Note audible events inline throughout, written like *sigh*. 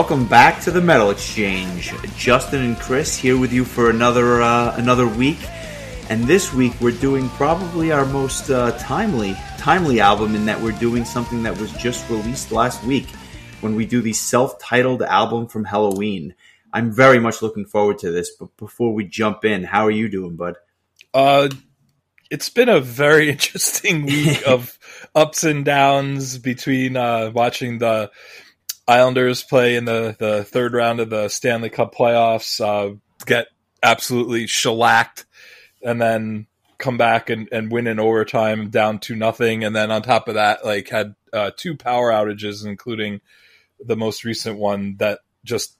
Welcome back to the Metal Exchange. Justin and Chris here with you for another uh, another week, and this week we're doing probably our most uh, timely timely album in that we're doing something that was just released last week when we do the self-titled album from Helloween. I'm very much looking forward to this. But before we jump in, how are you doing, bud? Uh, it's been a very *laughs* interesting week of *laughs* ups and downs between uh, watching the Islanders play in the, the third round of the Stanley Cup playoffs, uh, get absolutely shellacked, and then come back and, and win in overtime down to nothing. And then on top of that, like had uh, two power outages, including the most recent one that just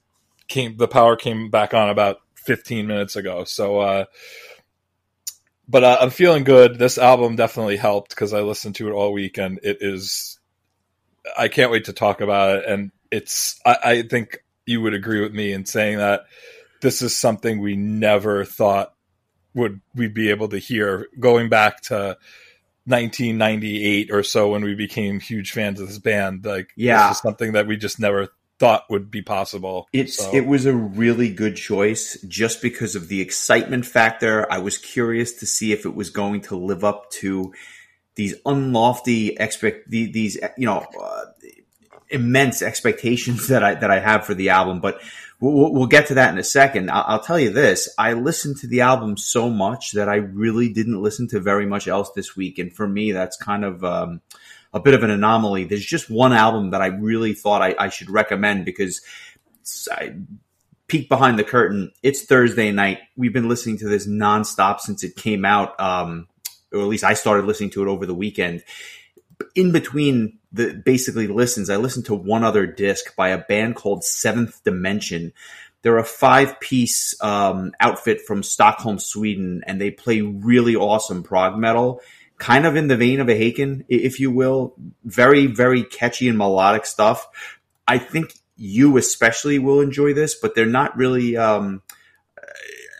came, the power came back on about 15 minutes ago. So, uh, but uh, I'm feeling good. This album definitely helped because I listened to it all week, and it is. I can't wait to talk about it, and it's. I, I think you would agree with me in saying that this is something we never thought would we be able to hear going back to 1998 or so when we became huge fans of this band. Like, yeah, this is something that we just never thought would be possible. It's so. it was a really good choice just because of the excitement factor. I was curious to see if it was going to live up to these unlofty expect these you know uh, immense expectations *laughs* that I that I have for the album, but. We'll, we'll get to that in a second. I'll, I'll tell you this. I listened to the album so much that I really didn't listen to very much else this week. And for me, that's kind of, um, a bit of an anomaly. There's just one album that I really thought I, I should recommend because I peek behind the curtain. It's Thursday night. We've been listening to this nonstop since it came out, um, or at least I started listening to it over the weekend. In between the basically listens, I listened to one other disc by a band called Seventh Dimension. They're a five piece um, outfit from Stockholm, Sweden, and they play really awesome prog metal kind of in the vein of a Haken, if you will. Very, very catchy and melodic stuff. I think you especially will enjoy this, but they're not really. Um,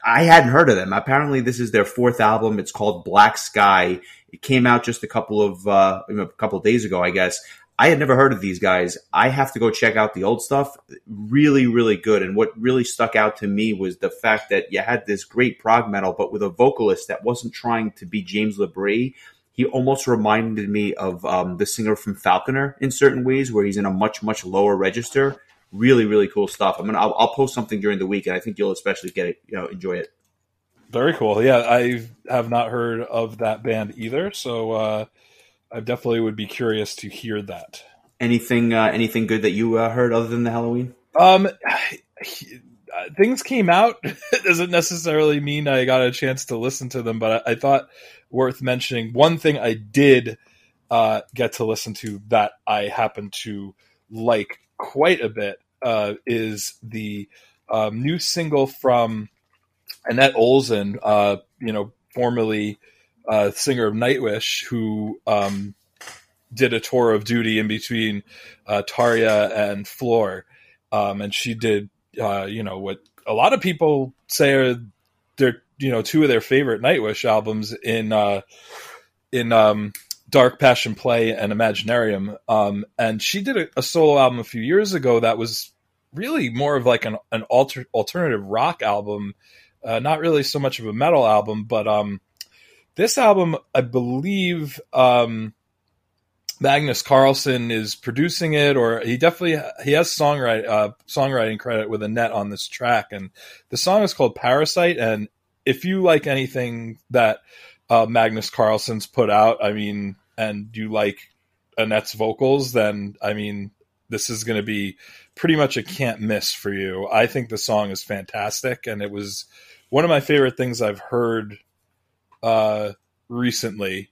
I hadn't heard of them. Apparently, this is their fourth album. It's called Black Sky. It came out just a couple of uh, a couple of days ago, I guess. I had never heard of these guys. I have to go check out the old stuff. Really, really good. And what really stuck out to me was the fact that you had this great prog metal, but with a vocalist that wasn't trying to be James LaBrie. He almost reminded me of um, the singer from Falconer in certain ways, where he's in a much, much lower register. Really, really cool stuff. I mean, I'll, I'll post something during the week, and I think you'll especially get it, you know, enjoy it. Very cool. Yeah, I have not heard of that band either, so uh, I definitely would be curious to hear that. Anything, uh, anything good that you uh, heard other than the Helloween? Um, *sighs* things came out *laughs* doesn't necessarily mean I got a chance to listen to them, but I, I thought worth mentioning one thing I did uh, get to listen to that I happen to like quite a bit uh, is the um, new single from Anette Olzon, uh, you know, formerly uh, singer of Nightwish, who um, did a tour of duty in between uh, Tarja and Floor, um, and she did, uh, you know, what a lot of people say are their, you know, two of their favorite Nightwish albums in uh, in um, Dark Passion Play and Imaginarium, um, and she did a, a, solo album a few years ago that was really more of like an an alter, alternative rock album, uh, not really so much of a metal album, but um, this album, I believe, um, Magnus Karlsson is producing it, or he definitely he has songwriting uh, songwriting credit with Anette on this track, and the song is called Parasite. And if you like anything that uh, Magnus Karlsson's put out, I mean, and you like Anette's vocals, then I mean, this is going to be pretty much a can't miss for you. I think the song is fantastic, and it was one of my favorite things I've heard uh, recently.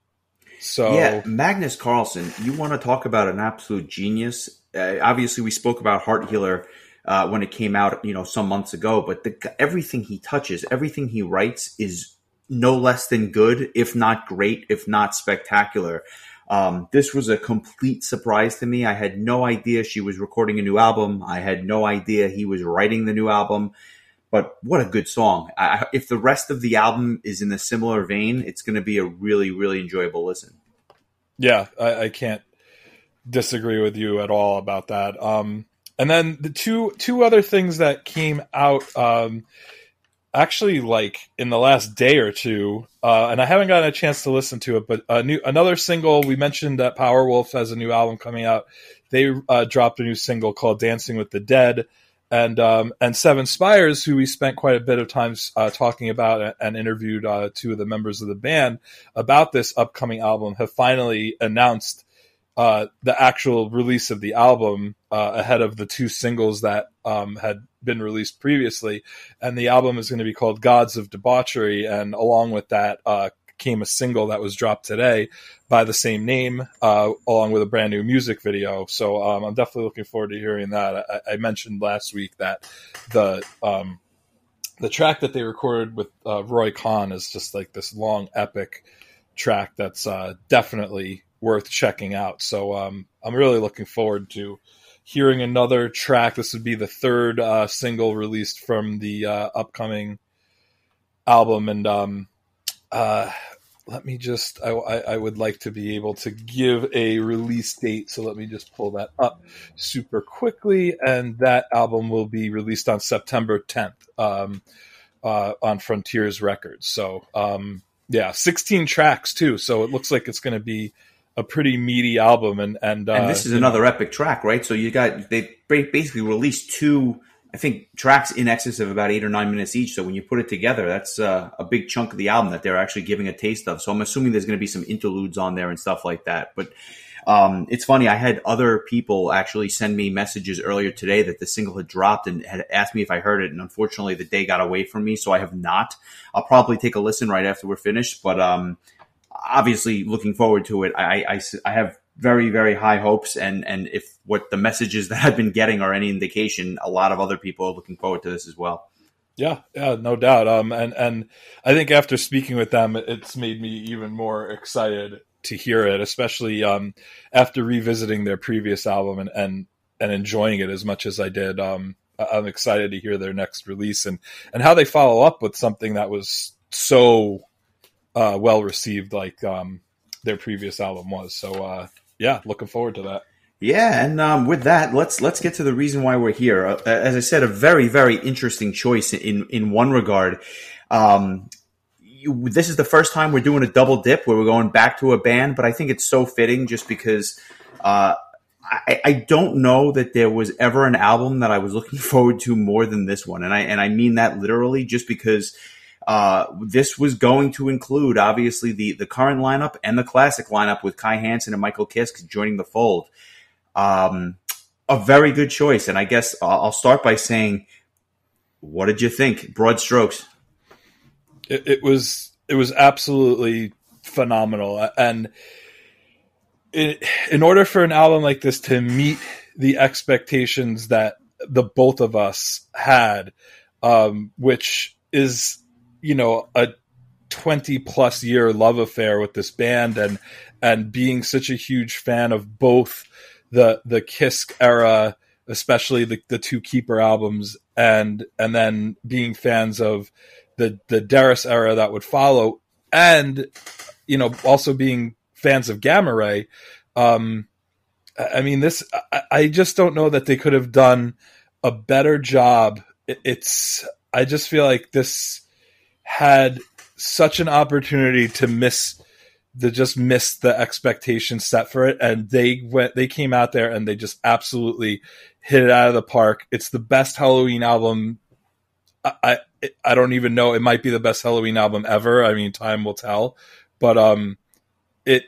So yeah, Magnus Karlsson, you want to talk about an absolute genius? Uh, obviously, we spoke about Heart Healer uh, when it came out, you know, some months ago. But the, everything he touches, everything he writes, is no less than good, if not great, if not spectacular. Um, this was a complete surprise to me. I had no idea she was recording a new album. I had no idea he was writing the new album. But what a good song. I, if the rest of the album is in a similar vein, it's going to be a really, really enjoyable listen. Yeah, I, I, can't disagree with you at all about that. Um, and then the two two other things that came out um, actually like in the last day or two, uh, and I haven't gotten a chance to listen to it, but a new another single we mentioned that Powerwolf has a new album coming out. They uh, dropped a new single called "Dancing with the Dead." And um, and Seven Spires, who we spent quite a bit of time uh, talking about and interviewed uh, two of the members of the band about this upcoming album, have finally announced uh, the actual release of the album uh, ahead of the two singles that um, had been released previously. And the album is going to be called Gods of Debauchery. And along with that uh, came a single that was dropped today by the same name, uh, along with a brand new music video. So um, I'm definitely looking forward to hearing that. I, I mentioned last week that the um, the track that they recorded with uh, Roy Khan is just like this long epic track that's uh, definitely worth checking out. So um, I'm really looking forward to hearing another track. This would be the third uh, single released from the uh, upcoming album, and um, uh, let me just I, I, would like to be able to give a release date so let me just pull that up super quickly and that album will be released on september 10th um, uh, on frontiers records so um, yeah 16 tracks too so it looks like it's going to be a pretty meaty album and and, uh, and this is another know. epic track right so you got they basically released two I think tracks in excess of about eight or nine minutes each. So when you put it together, that's uh, a big chunk of the album that they're actually giving a taste of. So I'm assuming there's going to be some interludes on there and stuff like that. But um, it's funny. I had other people actually send me messages earlier today that the single had dropped and had asked me if I heard it. And unfortunately, the day got away from me, so I have not. I'll probably take a listen right after we're finished. But um, obviously, looking forward to it. I, I, I have very very high hopes and and if what the messages *laughs* that I've been getting are any indication a lot of other people are looking forward to this as well. Yeah, yeah, no doubt. Um and and I think after speaking with them it's made me even more excited to hear it, especially um after revisiting their previous album and and and enjoying it as much as I did. Um I'm excited to hear their next release and and how they follow up with something that was so uh, well received like um, their previous album was. So uh, yeah, looking forward to that. Yeah, and um, with that, let's let's get to the reason why we're here. Uh, as I said, a very very interesting choice in in one regard. Um, you, this is the first time we're doing a double dip where we're going back to a band, but I think it's so fitting just because uh, I, I, don't know that there was ever an album that I was looking *laughs* forward to more than this one, and I and I mean that literally, just because uh, this was going to include obviously the the current lineup and the classic lineup with Kai Hansen and Michael Kiske joining the fold. Um, a very good choice, and I guess I'll start by saying, what did you think? Broad strokes. It, it was it was absolutely phenomenal, and in order for an album like this to meet the expectations that the both of us had, um, which is you know a 20 plus year love affair with this band and and being such a huge fan of both the the Kiske era especially the the two keeper albums and and then being fans of the the Deris era that would follow and you know also being fans of Gamma Ray um I mean this I, I just don't know that they could have done a better job. It's I just feel like this had such an opportunity to miss the just missed the expectation set for it. And they went they came out there and they just absolutely hit it out of the park. It's the best helloween album. I i, I don't even know. It might be the best helloween album ever. I mean time will tell. But um it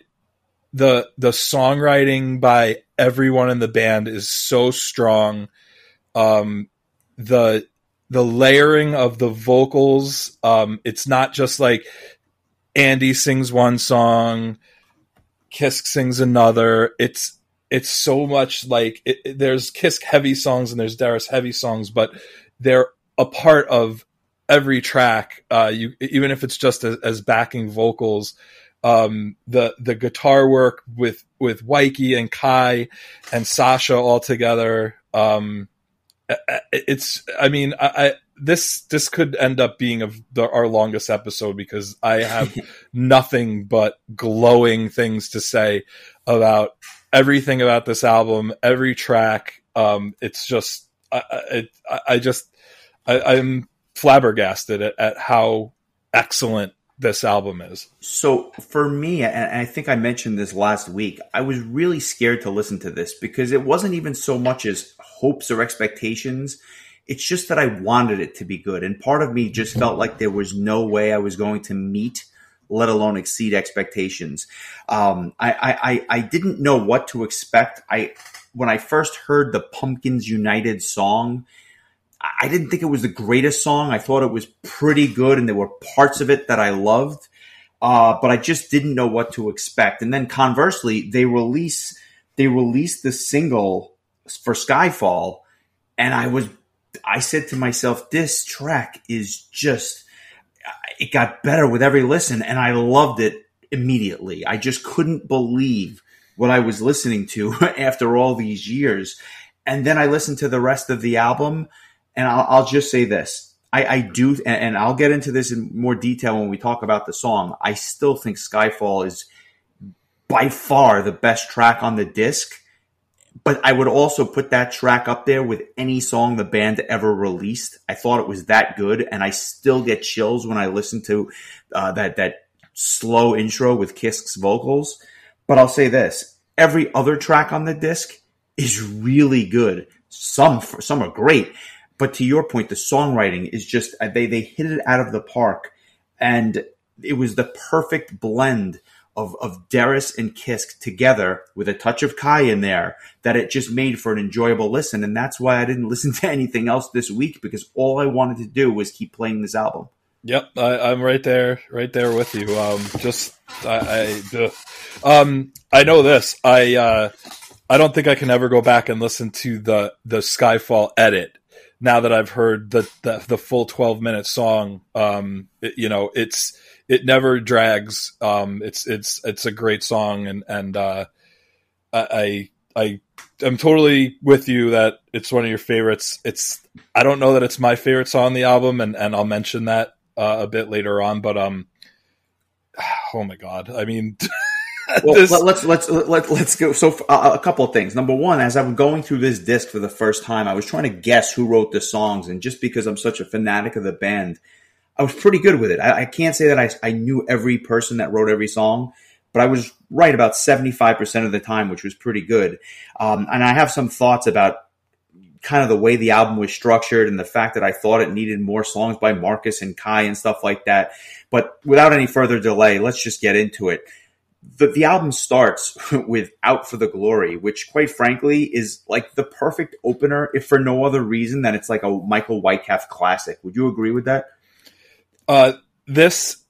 the the songwriting by everyone in the band is so strong. Um the the layering of the vocals. Um, it's not just like Andi sings one song, Kiske sings another. It's it's so much like it, it, there's Kiske heavy songs and there's Deris heavy songs, but they're a part of every track. Uh, you even if it's just as, as backing vocals. Um, the the guitar work with with Wyke and Kai and Sascha all together. Um, it's i mean I, I, this this could end up being of the, our longest episode because i have *laughs* nothing but glowing things to say about everything about this album every track Um, it's just I, I, I just I, am flabbergasted at, at how excellent this album is. So for me, and I think I mentioned this last week, I was really scared to listen to this because it wasn't even so much as hopes or expectations. It's just that I wanted it to be good. And part of me just felt like there was no way I was going to meet, let alone exceed expectations. Um, I, I, I didn't know what to expect. I, when I first heard the Pumpkins United song, I didn't think it was the greatest song. I thought it was pretty good, and there were parts of it that I loved, uh, but I just didn't know what to expect. And then conversely, they release they released the single for Skyfall, and I was I said to myself, this track is just it got better with every listen, and I loved it immediately. I just couldn't believe what I was listening to *laughs* after all these years. And then I listened to the rest of the album and I'll, I'll just say this. I, I do, and, and I'll get into this in more detail when we talk about the song. I still think Skyfall is by far the best track on the disc. But I would also put that track up there with any song the band ever released. I thought it was that good, and I still get chills when I listen to uh, that that slow intro with Kiske's vocals. But I'll say this: every other track on the disc is really good. Some some are great, but to your point, the songwriting is just uh, they they hit it out of the park, and it was the perfect blend of of Deris and Kiske together with a touch of Kai in there that it just made for an enjoyable listen. And that's why I didn't *laughs* listen to anything else this week because all I wanted to do was keep playing this album. Yep, I, am right there, right there with you. Um, just I, I, um, I know this. I, uh, I don't think I can ever go back and listen to the the Skyfall edit now that I've heard the the, the full 12 minute song, um, it, you know, it's it never drags. Um, it's it's it's a great song, and and uh, I I I'm totally with you that it's one of your favorites. It's I don't know that it's my favorite song on the album, and and I'll mention that uh, a bit later on. But um, *sighs* oh my god, I mean. *laughs* well, this... let, us let's let, let's go. So uh, a couple of things. Number one, as I'm going through this disc for the first time, I was trying to guess who wrote the songs, and just because I'm such a fanatic of the band, I was pretty good with it. I, I can't say that I, I knew every person that wrote every song, but I was right about 75% of the time, which was pretty good. Um, and I have some thoughts about kind of the way the album was structured and the fact that I thought it needed more songs by Marcus and Kai and stuff like that. But without any further delay, let's just get into it the, the album starts *laughs* with Out for the Glory, which quite frankly is like the perfect opener, if for no other reason than it's like a Michael Weikath classic. Would you agree with that? Uh, this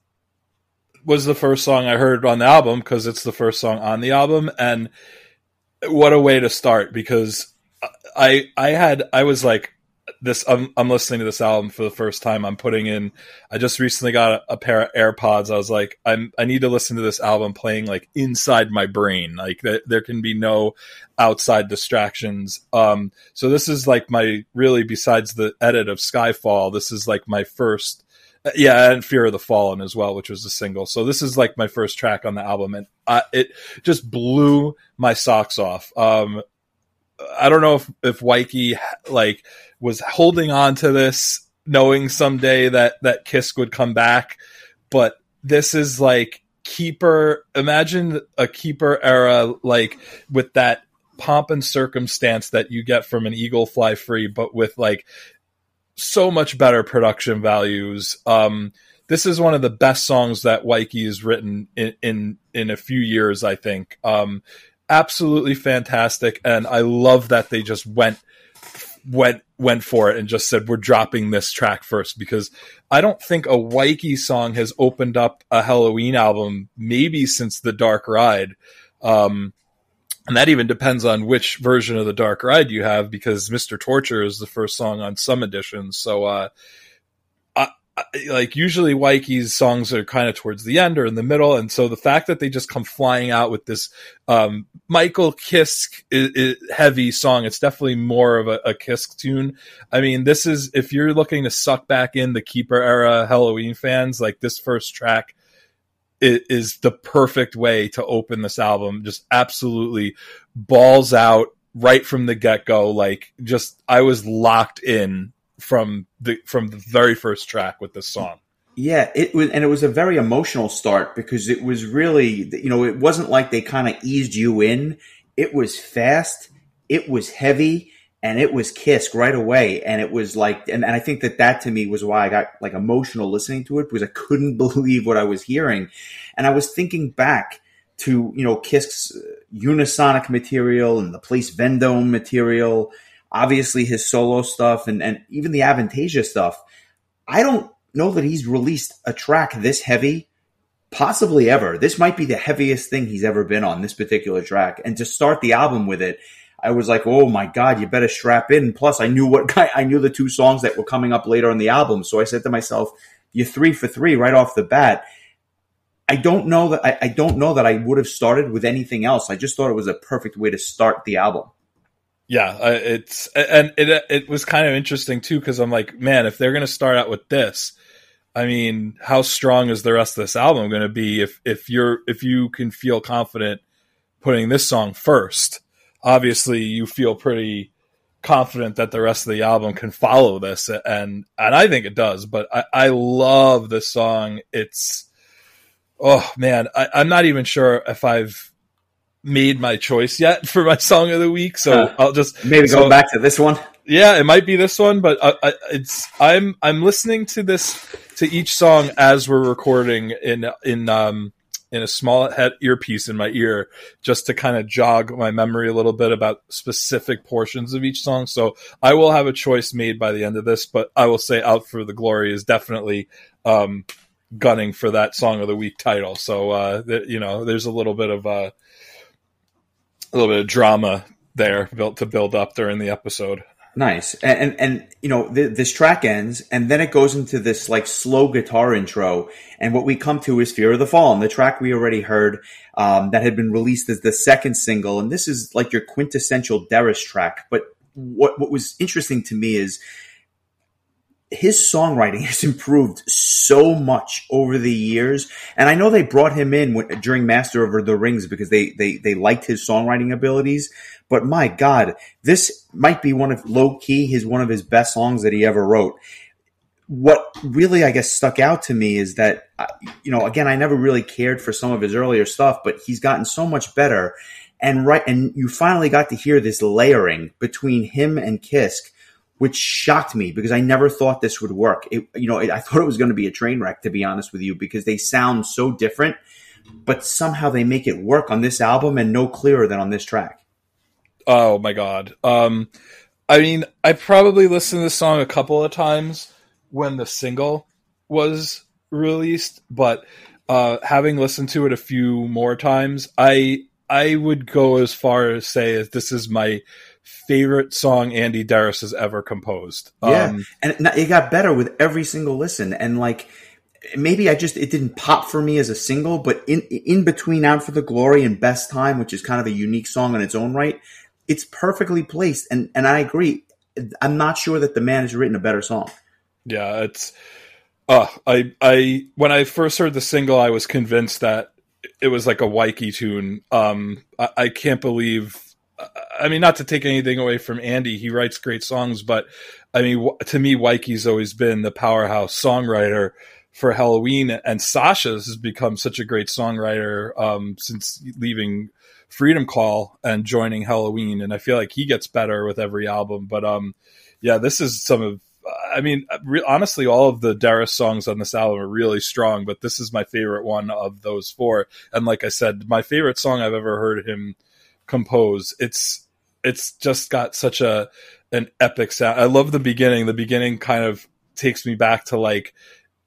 was the first song I heard on the album because it's the first song on the album. And what a way to start because I, I had, I was like, this I'm, I'm listening to this album for the first time. I'm putting in i just recently got a, a, pair of airpods. I was like i'm i need to listen to this album playing like inside my brain. Like th- there can be no outside distractions. Um so this is like my really besides the edit of skyfall this is like my first yeah and fear of the fallen as well which was a single so this is like my first track on the album and I, it just blew my socks off um I don't know if if Wyke like was holding on to this, knowing someday that that Kiske would come back. But this is like keeper. Imagine a keeper era, like with that pomp and circumstance that you get from an Eagle Fly Free, but with like so much better production values. Um, this is one of the best songs that Wyke has written in, in, in a few years, I think. Um, absolutely fantastic, and I love that they just went went went for it and just said we're dropping this track first because I don't think a Wyke song has opened up a Helloween album maybe since the Dark Ride. Um, and that even depends on which version of the Dark Ride you have because Mr. Torture is the first song on some editions. So uh, like usually Wyke's songs are kind of towards the end or in the middle, and so the fact that they just come flying out with this um, Michael Kiske heavy song, it's definitely more of a, a, Kiske tune. I mean, this is if you're looking to suck back in the Keeper era Helloween fans, like this first track is, is the perfect way to open this album. Just absolutely balls out right from the get go. Like just I was locked in from the from the very first track with this song. Yeah, it was, and it was a very emotional start because it was really, you know, it wasn't like they kind of eased you in. It was fast, it was heavy, and it was Kiske right away. And it was like, and, and I think that that to me was why I got like emotional listening to it because I couldn't *laughs* believe what I was hearing. And I was thinking back to, you know, Kiske's unisonic material and the Place Vendome material, obviously his solo stuff and, and even the Avantasia stuff. I don't know that he's released a track this heavy possibly ever. This might be the heaviest thing he's ever been on this particular track. And to start the album with it, I was like, "Oh my god, you better strap in." Plus, I knew what *laughs* guy, I knew the two songs that were coming up later in the album, so I said to myself, "You're three for three right off the bat." I don't know that I, I don't know that I would have started with anything else. I just thought it was a perfect way to start the album. Yeah, it's and it it was kind of interesting too because I'm like, man, if they're gonna start out with this, I mean, how strong is the rest of this album going to be if if you're if you can feel confident putting this song first? Obviously, you feel pretty confident that the rest of the album can follow this, and and I think it does. But I, I love this song. It's oh man, I, I'm not even sure if I've made my choice yet *laughs* for my song of the week, so uh, I'll just maybe so, go back to this one. Yeah, it might be this one, but I, I, it's I'm I'm listening to this to each song as we're recording in in um in a small head earpiece in my ear just to kind of jog my memory a little bit about specific portions of each song. So I will have a choice made by the end of this, but I will say "Out for the Glory" is definitely um, gunning for that song of the week title. So uh, you know, there's a little bit of uh, a little bit of drama there built to build up during the episode. Nice, and and, and you know th- this track ends, and then it goes into this like slow guitar intro, and what we come to is "Fear of the Fallen," the track we already heard um, that had been released as the second single, and this is like your quintessential Deris track. But what what was interesting to me is his songwriting *laughs* has improved so much over the years. And I know they brought him in when, during Master of the Rings because they, they, they liked his songwriting abilities. But my God, this might be one of low key his one of his best songs that he ever wrote. What really, I guess, stuck out to me is that, uh, you know, again, I never really cared for some of his earlier stuff, but he's gotten so much better. And right, and you finally got to hear this layering between him and Kiske which shocked me because I never thought this would work. It, you know, it, I *laughs* thought it was going to be a train wreck, to be honest with you, because they sound so different, but somehow they make it work on this album and no clearer than on this track. Oh my god. Um, I mean, I probably listened to this song a couple of times when the single was released, but uh, having listened to it a few more times, I I would go as far as say this is my favorite song Andi Deris has ever composed. Yeah, um, and it got better with every single listen. And like, maybe I just it didn't pop for me as a single, but in in between "Out for the Glory" and "Best Time," which is kind of a unique song in its own right, it's perfectly placed. And and I agree. I'm not sure that the man has written a better song. Yeah, it's. Uh, I I when I first heard the single, I was convinced that it was like a Wyke tune. Um, I, I can't believe I mean, not to take anything away from Andi, he writes great songs, but I mean, to me, Wyke's always been the powerhouse songwriter for Helloween, and Sascha's has become such a great songwriter um, since leaving Freedom Call and joining Helloween, and I feel like he gets better with every album. But um, yeah, this is some of. I mean, re- honestly, all of the Derris songs on this album are really strong, but this is my favorite one of those four. And like I said, my favorite song I've ever heard him compose. It's it's just got such a an epic sound. I love the beginning. The beginning kind of takes me back to like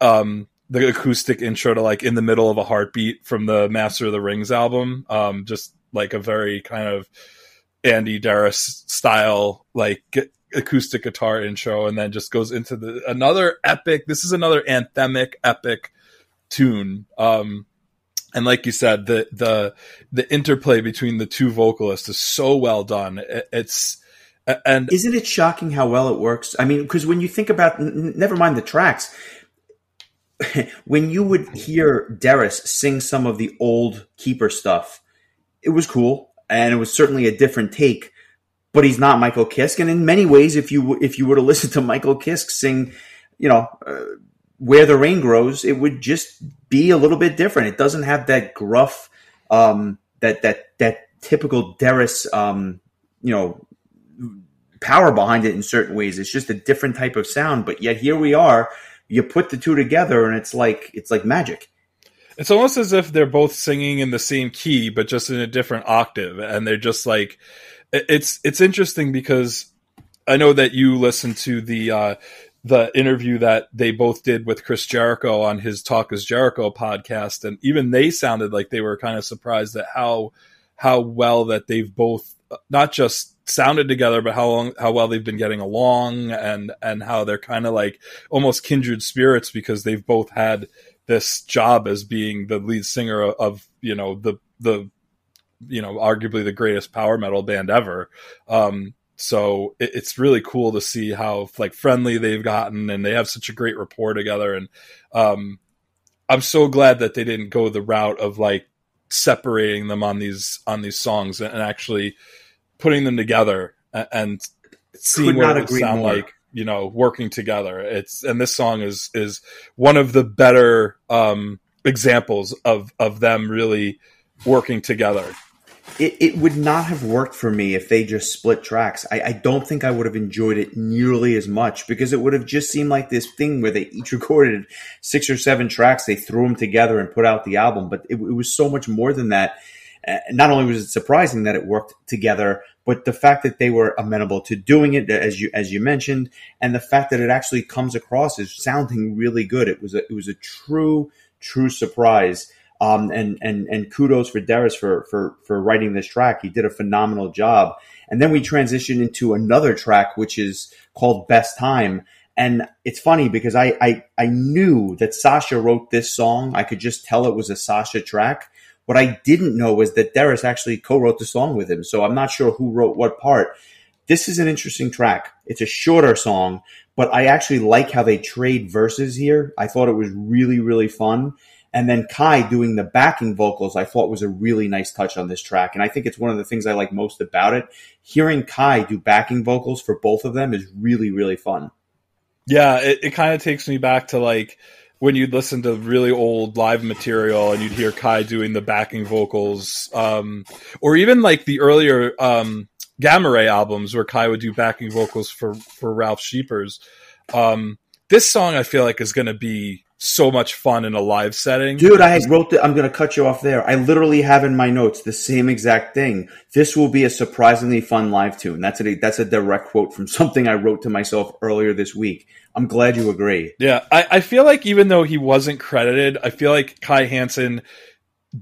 um the acoustic intro to like in the middle of a heartbeat from the Master of the Rings album. Um just like a very kind of Andi Deris style like acoustic guitar intro and then just goes into the another epic this is another anthemic epic tune um and like you said, the the the interplay between the two vocalists is so well done. It's and isn't it shocking how well it works? I mean, because when you think about, n- never mind the tracks, *laughs* when you would hear Deris sing some of the old Keeper stuff, it was cool and it was certainly a different take. but he's not Michael Kiske. And in many ways, if you if you were to *laughs* listen to Michael Kiske sing, you know, uh, where the rain grows, it would just be a little bit different. It doesn't have that gruff, um, that that that typical Deris, um, you know, power behind it in certain ways. It's just a different type of sound. But yet here we are. You put the two together, and it's like it's like magic. It's almost as if they're both singing in the same key, but just in a different octave, and they're just like it's it's interesting because I know that you listen to the uh, the interview that they both did with Chris Jericho on his Talk is Jericho podcast, and even they sounded like they were kind of surprised at how how well that they've both not just sounded together, but how long how well they've been getting along, and and how they're kind of like almost kindred spirits because they've both had this job as being the lead singer of you know the the you know arguably the greatest power metal band ever. Um, so it, it's really cool to see how like friendly they've gotten and they have such a great rapport together. And um, i'm so glad that they didn't go the route of like separating them on these on these songs and, actually putting them together and, and seeing what it sound more. like you know working together. It's and this song is is one of the better um examples of of them really working together it, it would not have worked for me if they just split tracks. I, I don't think I would have enjoyed it nearly as much because it would have just seemed like this thing where they each *laughs* recorded six or seven tracks, they threw them together and put out the album. But it, it was so much more than that. Uh, not only was it surprising that it worked together, but the fact that they were amenable to doing it, as you as you mentioned, and the fact that it actually comes across as sounding really good. It was a, it was a true true surprise. Um, and and and kudos for Deris for for for writing this track. He did a phenomenal job. And then we transition into another track, which is called Best Time. And it's funny because I, I I knew that Sascha wrote this song. I could just tell it was a Sascha track. What I didn't know was that Deris actually co-wrote the song with him. So I'm not sure who wrote what part. This is an interesting track. It's a shorter song, but I actually like how they trade verses here. I thought it was really, really fun. And then Kai doing the backing vocals, I thought was a really nice touch on this track. And I think it's one of the things I like most about it. Hearing Kai do backing vocals for both of them is really, really fun. Yeah, it, it kind of takes me back to like when you'd listen to really old live material and you'd hear Kai doing the backing vocals, um, or even like the earlier um, Gamma Ray albums where Kai would do backing vocals for for Ralf Scheepers. Um, this song I feel like is going to be so much fun in a live setting. Dude, I wrote the, I'm going to cut you off there. I literally have in my notes the same exact thing. This will be a surprisingly fun live tune. That's a, that's a direct quote from *laughs* something I wrote to myself earlier this week. I'm glad you agree. Yeah. I, I feel like even though he wasn't credited, I feel like Kai Hansen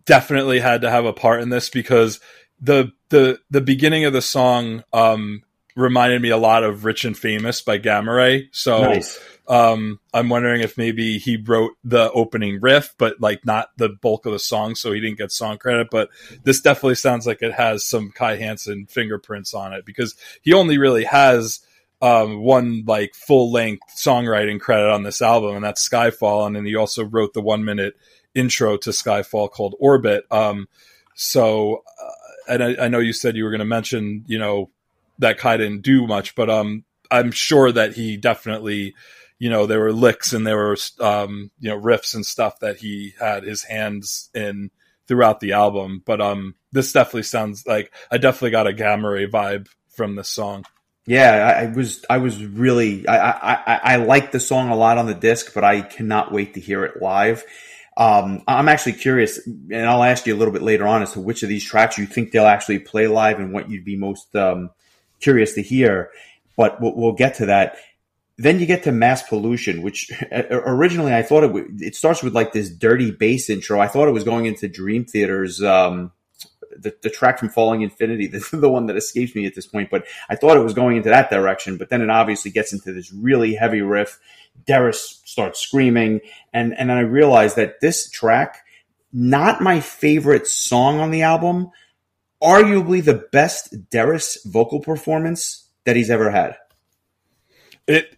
definitely had to have a part in this because the, the, the beginning of the song, um, reminded me a lot of Rich and Famous by Gamma Ray. So, nice um, I'm wondering if maybe he wrote the opening riff, but like not the bulk of the song, so he didn't get song credit. But this definitely sounds like it has some Kai Hansen fingerprints on it because he only really has um, one like full length songwriting credit on this album, and that's Skyfall. And then he also wrote the one minute intro to Skyfall called Orbit. Um, so, uh, and I, I, know you said you were going to mention, you know, that Kai didn't do much, but um, I'm sure that he definitely you know there were licks and there were um, you know riffs and stuff that he had his hands in throughout the album. But um, this definitely sounds like I definitely got a Gamma Ray vibe from this song. Yeah, I, I was I was really I, I I like the song a lot on the disc, but I cannot wait to hear it live. Um, I'm actually curious, and I'll ask you a little bit later on as to which of these tracks you think they'll actually play live and what you'd be most um, curious to hear. But we'll, we'll get to that then you get to mass pollution, which *laughs* originally I thought it it starts with like this dirty bass intro. I thought it was going into Dream Theater's um, the, the track from Falling Infinity, *laughs* the, the one that escapes me at this point. But I thought it was going into that direction. But then it obviously gets into this really heavy riff. Deris starts screaming, and and then I realized that this track, not my favorite song on the album, arguably the best Deris vocal performance that he's ever had. It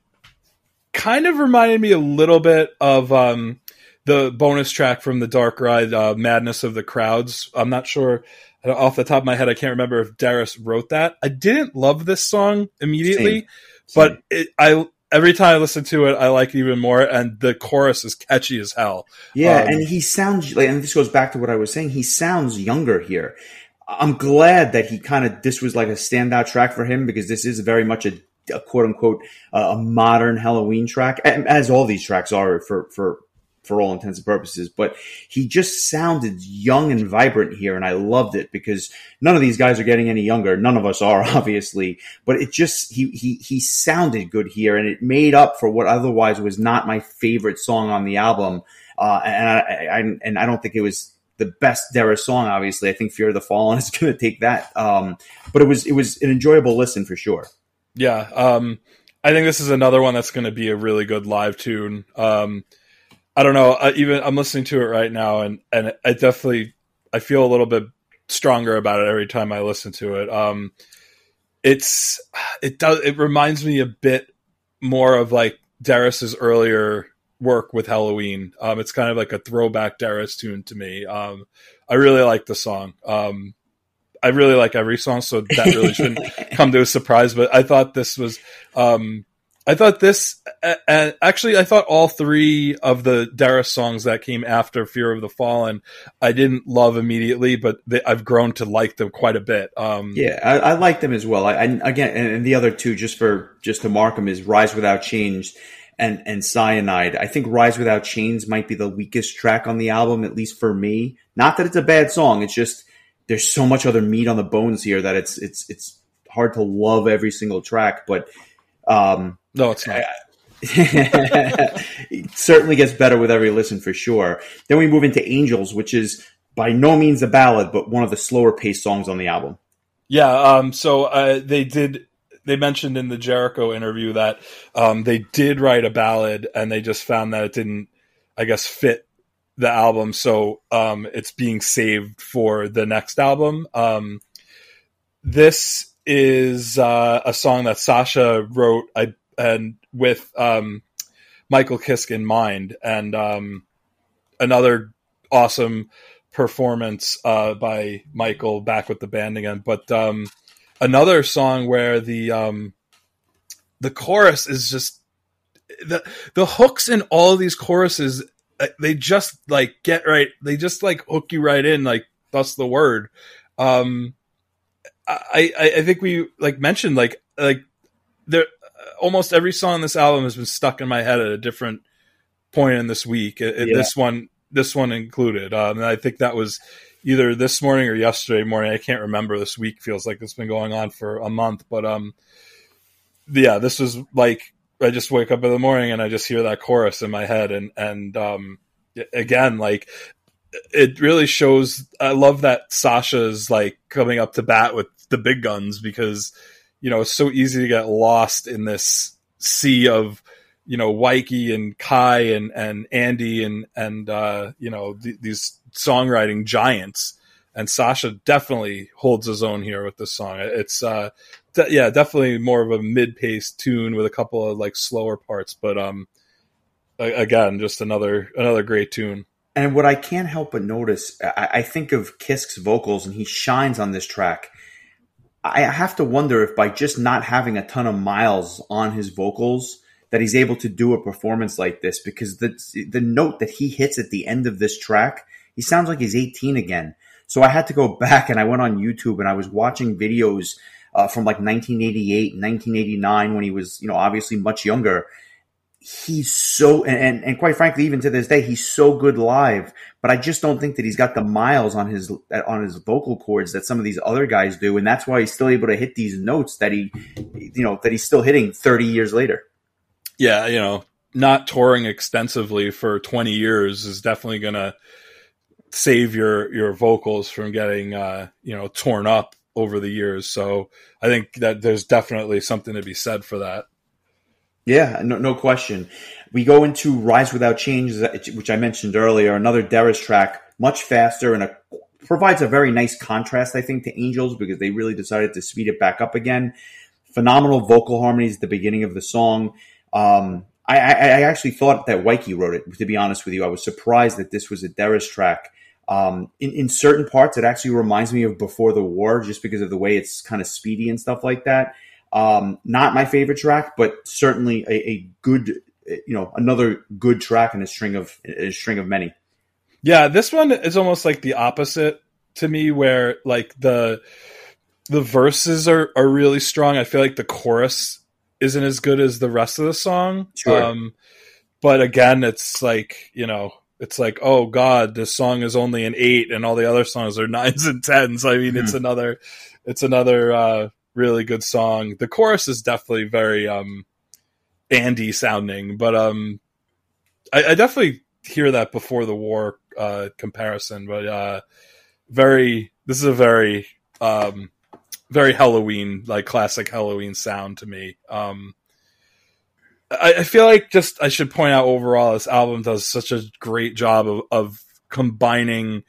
kind of reminded me a little bit of um, the bonus track from the Dark Ride, uh, "Madness of the Crowds." I'm not sure off the top of my head, I can't remember if Deris wrote that. I didn't love this song immediately, Same. Same. but it, I every time I listen to it, I like it even more, and the chorus is catchy as hell. Yeah, um, and he sounds like, and this goes back to what I was saying. He sounds younger here. I'm glad that he kind of this was like a standout track for him because this is very much a, a quote unquote uh, a modern Helloween track, as all these tracks are for for for all intents and purposes. But he just sounded young and vibrant here, and I loved it because none of these guys are getting any younger. None of us are, *laughs* obviously, but it just he he he sounded good here, and it made up for what otherwise was not my favorite song on the album. Uh, and I, I, and I don't think it was the best Dara song. Obviously, I think Fear of the Fallen *laughs* is going to take that. Um, but it was it was an enjoyable listen for sure. Yeah, um, I think this is another one that's going to be a really good live tune. Um, I don't know. I, even I'm listening to it right now, and and I definitely I feel a little bit stronger about it every time I listen to it. Um, it's it does it reminds me a bit more of like Deris's earlier work with Helloween. Um, it's kind of like a throwback Deris tune to me. Um, I really like the song. Um, I really like every song, so that really shouldn't *laughs* come to a surprise. But I thought this was um, I thought this, uh, actually, I thought all three of the Deris songs that came after Fear of the Fallen, I didn't love immediately, but they, I've grown to like them quite a bit. Um, yeah, I, I, like them as well. I, I again, and, and, the other two, just for just to mark them, is Rise Without Chains and and Cyanide. I think Rise Without Chains might be the weakest track on the album, at least for me. Not that it's a bad song; it's just there's so much other meat on the bones here that it's it's it's hard to love every single track, but. Um, no, it's not. *laughs* it certainly gets better with every listen for sure. Then we move into Angels, which is by no means a ballad, but one of the slower paced songs on the album. Yeah. Um, so uh, they did. They mentioned in the Jericho interview that um, they did write a ballad, and they just found that it didn't, I guess, fit the album. So um, it's being saved for the next album. Um, this is uh, a song that Sascha wrote. I and with um, Michael Kiske in mind, and um, another awesome performance uh, by Michael back with the band again. But um, another song where the um, the chorus is just the the hooks in all of these choruses. Uh, they just like get right. They just like hook you right in. Like that's the word. Um, I, I I think we like mentioned like like there almost every song on this album has been stuck in my head at a different point in this week. yeah. This one, this one included. Um, and I think that was either this morning or yesterday morning. I can't remember. This week feels like it's been going on for a month, but um, yeah, this was like I just wake up in the morning and I just hear that chorus in my head, and and um, again, like it really shows. I love that Sascha's like coming up to bat with the big guns because you know, it's so easy to get lost in this sea of, you know, Wyke and Kai and, and Andi and, and, uh, you know, th- these songwriting giants. And Sascha definitely holds his own here with this song. It's, uh, de- yeah, definitely more of a mid-paced tune with a couple of like slower parts, but, um, again, just another, another great tune. And what I can't help but notice, I, I think of Kiske's vocals and he shines on this track I have to wonder if by just not having a ton of miles on his vocals that he's able to do a performance like this because the the note that he hits at the end of this track, he sounds like he's 18 again. So I had to go *laughs* back and I went on YouTube and I was watching videos uh, from like 1988, 1989 when he was, you know, obviously much younger. He's so and, and quite frankly even to this day he's so good live but i just don't think that he's got the miles on his on his vocal cords that some of these other guys do. And that's why he's still able to hit these notes that he you know that he's still hitting 30 years later. Yeah you know not touring extensively for 20 years is definitely going to save your your vocals from getting uh you know torn up over the years so i think that there's definitely something to be said for that yeah, no, no question. We go into Rise Without Chains, which I mentioned earlier, another Deris track, much faster and a, provides a very nice contrast, I think, to Angels because they really decided to speed it back up again. Phenomenal vocal harmonies at the beginning of the song. Um, I, I, actually thought that Wyke wrote it, to be honest with you. I was surprised that this was a Deris track. Um, in, in certain parts, it actually reminds me of Before the War, just because of the way it's kind of speedy and stuff like that. Um, not my favorite track, but certainly a, a, good, you know, another good track in a string of a string of many. Yeah, this one is almost like the opposite to me, where like the the verses are are really strong. I feel like the chorus isn't as good as the rest of the song. Sure. Um, but again, it's like you know, it's like oh god, this song is only an eight, and all the other songs are *laughs* nines and tens. I mean, mm-hmm. it's hmm. another, it's another uh, really good song. The chorus is definitely very um, Andi sounding, but um, I, I definitely hear that before the war uh, comparison. But uh, very, this is a very um, very Helloween, like classic Helloween sound to me. Um, I, I, feel like just I should point out overall, this album does such a great job of, of combining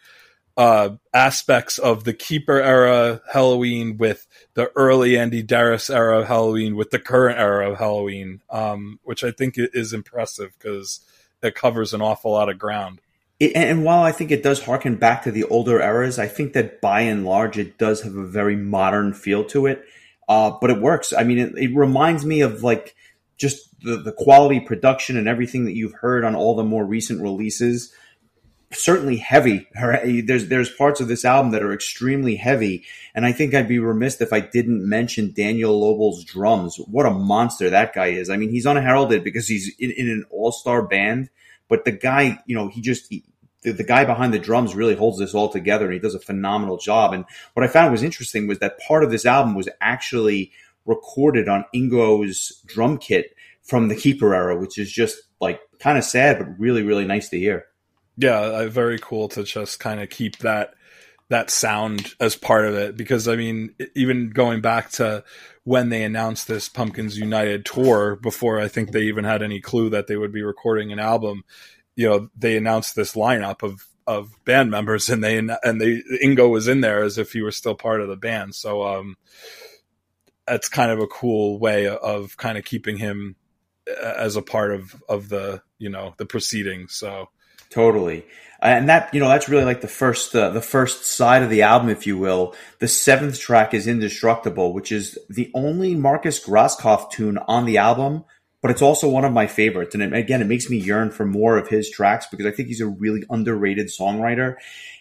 uh, aspects of the Keeper era Helloween with the early Andi Deris era of Helloween with the current era of Helloween, um, which I think is impressive because it covers an awful lot of ground. It, and while I think it does harken back to the older eras, I think that by and large it does have a very modern feel to it. Uh, but it works. I mean, it, it, reminds me of like just the, the quality production and everything that you've heard on all the more recent releases. Certainly heavy. *laughs* There's there's parts of this album that are extremely heavy, and I think I'd be remiss if I didn't mention Daniel Löble's drums. What a monster that guy is! I mean, he's unheralded because he's in, in an all star band but the guy, you know, he just he, the, the, guy behind the drums really holds this all together, and he does a phenomenal job. And what I found was interesting was that part of this album was actually recorded on Ingo's drum kit from the Keeper era, which is just like kind of sad, but really, really nice to hear. Yeah, uh, very cool to just kind of keep that that sound as part of it because I mean, even going back to when they announced this Pumpkins United tour before I think they even had any clue that they would be recording an album. You know, they announced this lineup of of band members, and they and they Ingo was in there as if he were still part of the band. So um, that's kind of a cool way of kind of keeping him uh, as a part of of the you know the proceedings. So totally and that you know that's really like the first uh, the first side of the album, if you will. The seventh track is "Indestructible," which is the only Markus Grosskopf tune on the album, but it's also one of my favorites. And it, again, it makes me yearn for more of his tracks because I think he's a really underrated songwriter.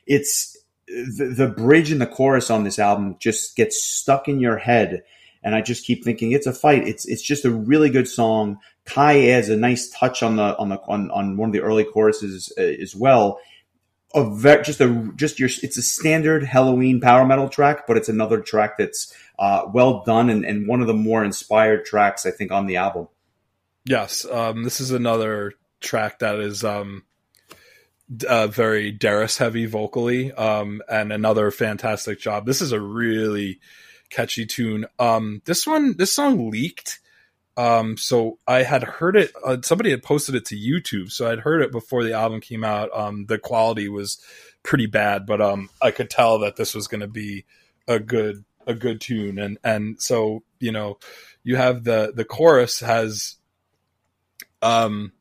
It's the, the bridge and the chorus on this album just gets stuck in your head and I just keep thinking it's a fight. It's it's just a really good song. Kai adds a nice touch on the on the on, on one of the early choruses uh, as well. A very, just a just your it's a standard Helloween power metal track, but it's another track that's uh, well done and, and one of the more inspired tracks I think on the album. Yes, um, this is another track that is um, uh, very Deris heavy vocally, um, and another fantastic job. This is a really catchy tune. Um, this one, this song leaked. Um, so I had heard it. Uh, somebody had posted it to YouTube, so I'd heard it before the album came out. Um, the quality was pretty bad, but um, I could tell that this was going to be a good a good tune, and and so you know, you have the the chorus has um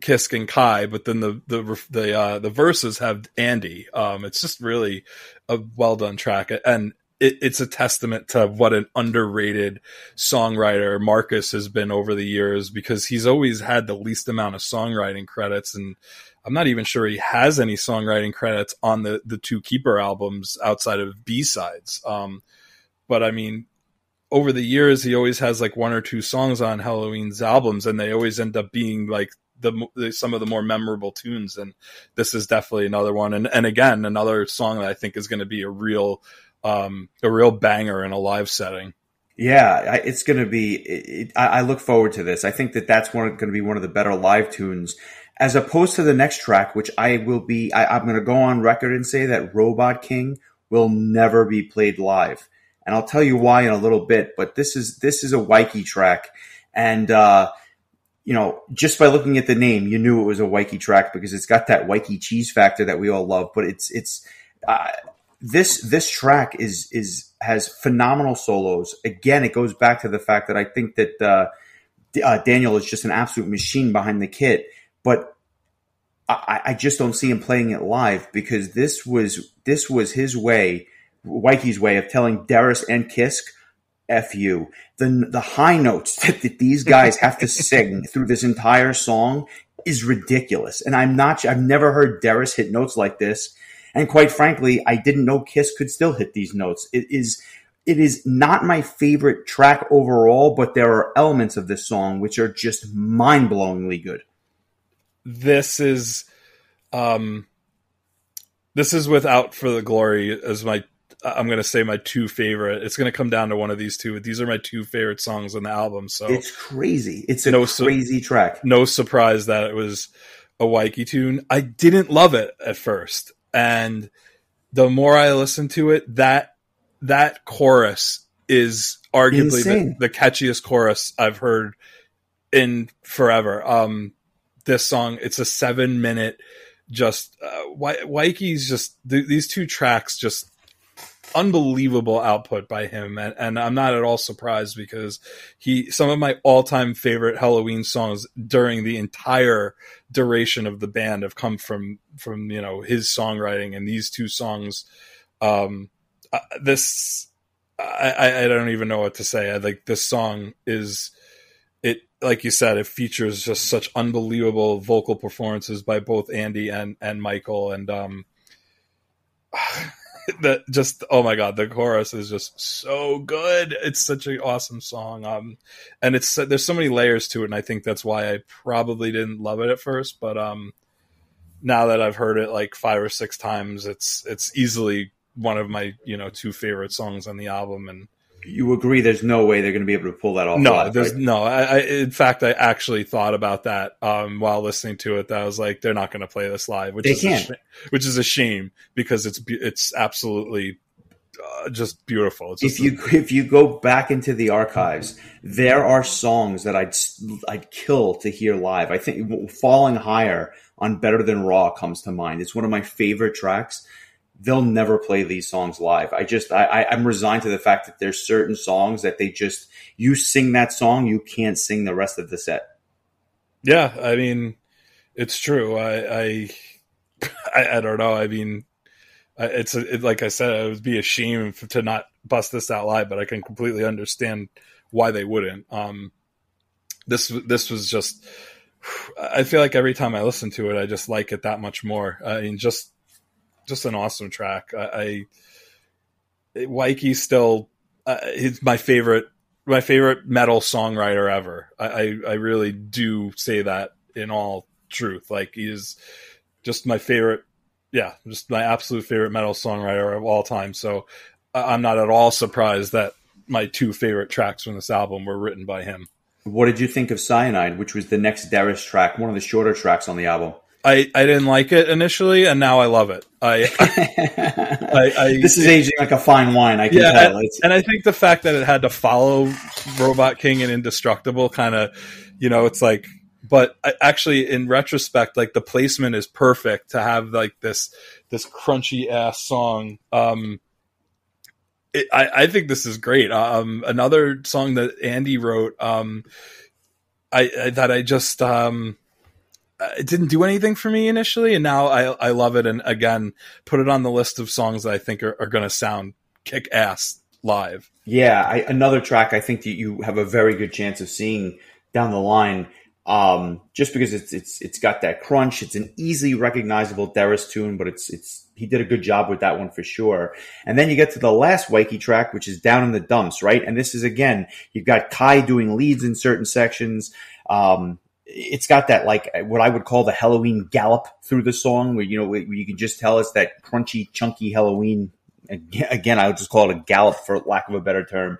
Kiske and Kai, but then the the the uh, the verses have Andi. Um, it's just really a well done track, and it, it's a testament to what an underrated songwriter Markus has been over the years because he's always had the least amount of songwriting credits and I'm not even sure he has any songwriting credits on the the two Keeper albums outside of B sides. Um, but I mean, over the years, he always has like one or two songs on Helloween's albums, and they always end up being like the, the, some of the more memorable tunes. And this is definitely another one. And and again, another song that I think is going to be a real um, a real banger in a live setting. Yeah, it's going to be. It, I look forward to this. I think that that's going to be one of the better live tunes, as opposed to the next track, which I will be. I, I'm going to go on record and say that Robot King will never be played live, and I'll tell you why in a little bit. But this is this is a Wyke track, and uh, you know, just by looking at the name, you knew it was a Wyke track because it's got that Wyke cheese factor that we all love. But it's it's. This this track is is has phenomenal solos. Again, it goes back to the fact that I think that uh, uh, Daniel is just an absolute machine behind the kit. But I, I just don't see him playing it live because this was this was his way, Wyke's way of telling Deris and Kiske. "F you." The the high notes *laughs* that, that these guys have to sing *laughs* through this entire song is ridiculous, and I'm not. I've never heard Deris hit notes like this, and quite frankly, I didn't know Kiske could still hit these notes. It is it is not my favorite track overall, but there are elements of this song which are just mind blowingly good. This is, um, this is without for the glory as my. I'm going to say my two favorite. It's going to come down to one of these two. These are my two favorite songs on the album. So it's crazy. It's a no, crazy track. No surprise that it was a Wyke tune. I didn't love it at first, and the more I listen to it, that that chorus is arguably the, the, catchiest chorus I've heard in forever. Um, this song, it's a seven minute, just uh, Wyke's just th- these two tracks just unbelievable output by him and, and, i'm not at all surprised because he some of my all-time favorite helloween songs during the entire duration of the band have come from from you know his songwriting and these two songs um uh, this I, I don't even know what to say. I like this song is it like you said, it features just such unbelievable vocal performances by both Andi and and Michael and um *sighs* *laughs* that just oh my god the chorus is just so good. It's such an awesome song. Um and it's there's so many layers to it and i think that's why i probably didn't love it at first but um now that i've heard it like five or six times it's it's easily one of my you know two favorite songs on the album and you agree there's no way they're going to be able to pull that off no live, there's right? no I, I, in fact i actually thought about that um, while listening to it that i was like they're not going to play this live which they is can't. A which is a shame because it's it's absolutely uh, just beautiful just if you a- if you go back into the archives there are songs that i'd i'd kill to hear live i think falling higher on better than raw comes to mind it's one of my favorite tracks they'll never play these songs live. I just I, I am resigned to the fact that there's certain songs that they just you sing that song, you can't sing the rest of the set. Yeah, I mean, it's true. I I *laughs* I, I don't know. I mean, it's a, it, like I said, it would be a shame to not bust this out live, but I can completely understand why they wouldn't. Um, this this was just. *sighs* I feel like every time I listen to it, I just like it that much more. I mean, just just an awesome track. I, I still uh, he's my favorite my favorite metal songwriter ever. I, I, I really do say that in all truth. Like he is just my favorite. Yeah, just my absolute favorite metal songwriter of all time. So I'm not at all surprised that my two favorite tracks from this album were written by him. What did you think of Cyanide, which was the next Deris track, one of the shorter tracks on the album? I, I didn't like it initially, and now I love it. I, *laughs* I, I this is aging like a fine wine. I can yeah, tell. And, and, I think the fact that it had to follow Robot King and Indestructible, kind of, you know, it's like. But I, actually, in retrospect, like the placement is perfect to have like this this crunchy ass song. Um, it, I, I think this is great. Um, another song that Andi wrote. Um, I, I that I just um it didn't do anything for me initially, and now I I love it. And again, put it on the list of songs that I think are, are going to sound kick ass live. Yeah, I, another track I think that you have a very good chance of seeing down the line. Um, just because it's it's it's got that crunch, it's an easily recognizable Deris tune, but it's it's he did a good job with that one for sure. And then you get to the last Wyke track, which is down in the dumps, right? And this is again, you've got Kai doing leads in certain sections. Um, it's got that like what I would call the Helloween gallop through the song, where you know where you can just tell it's that crunchy, chunky Helloween. Again, I would just call it a gallop for lack of a better term.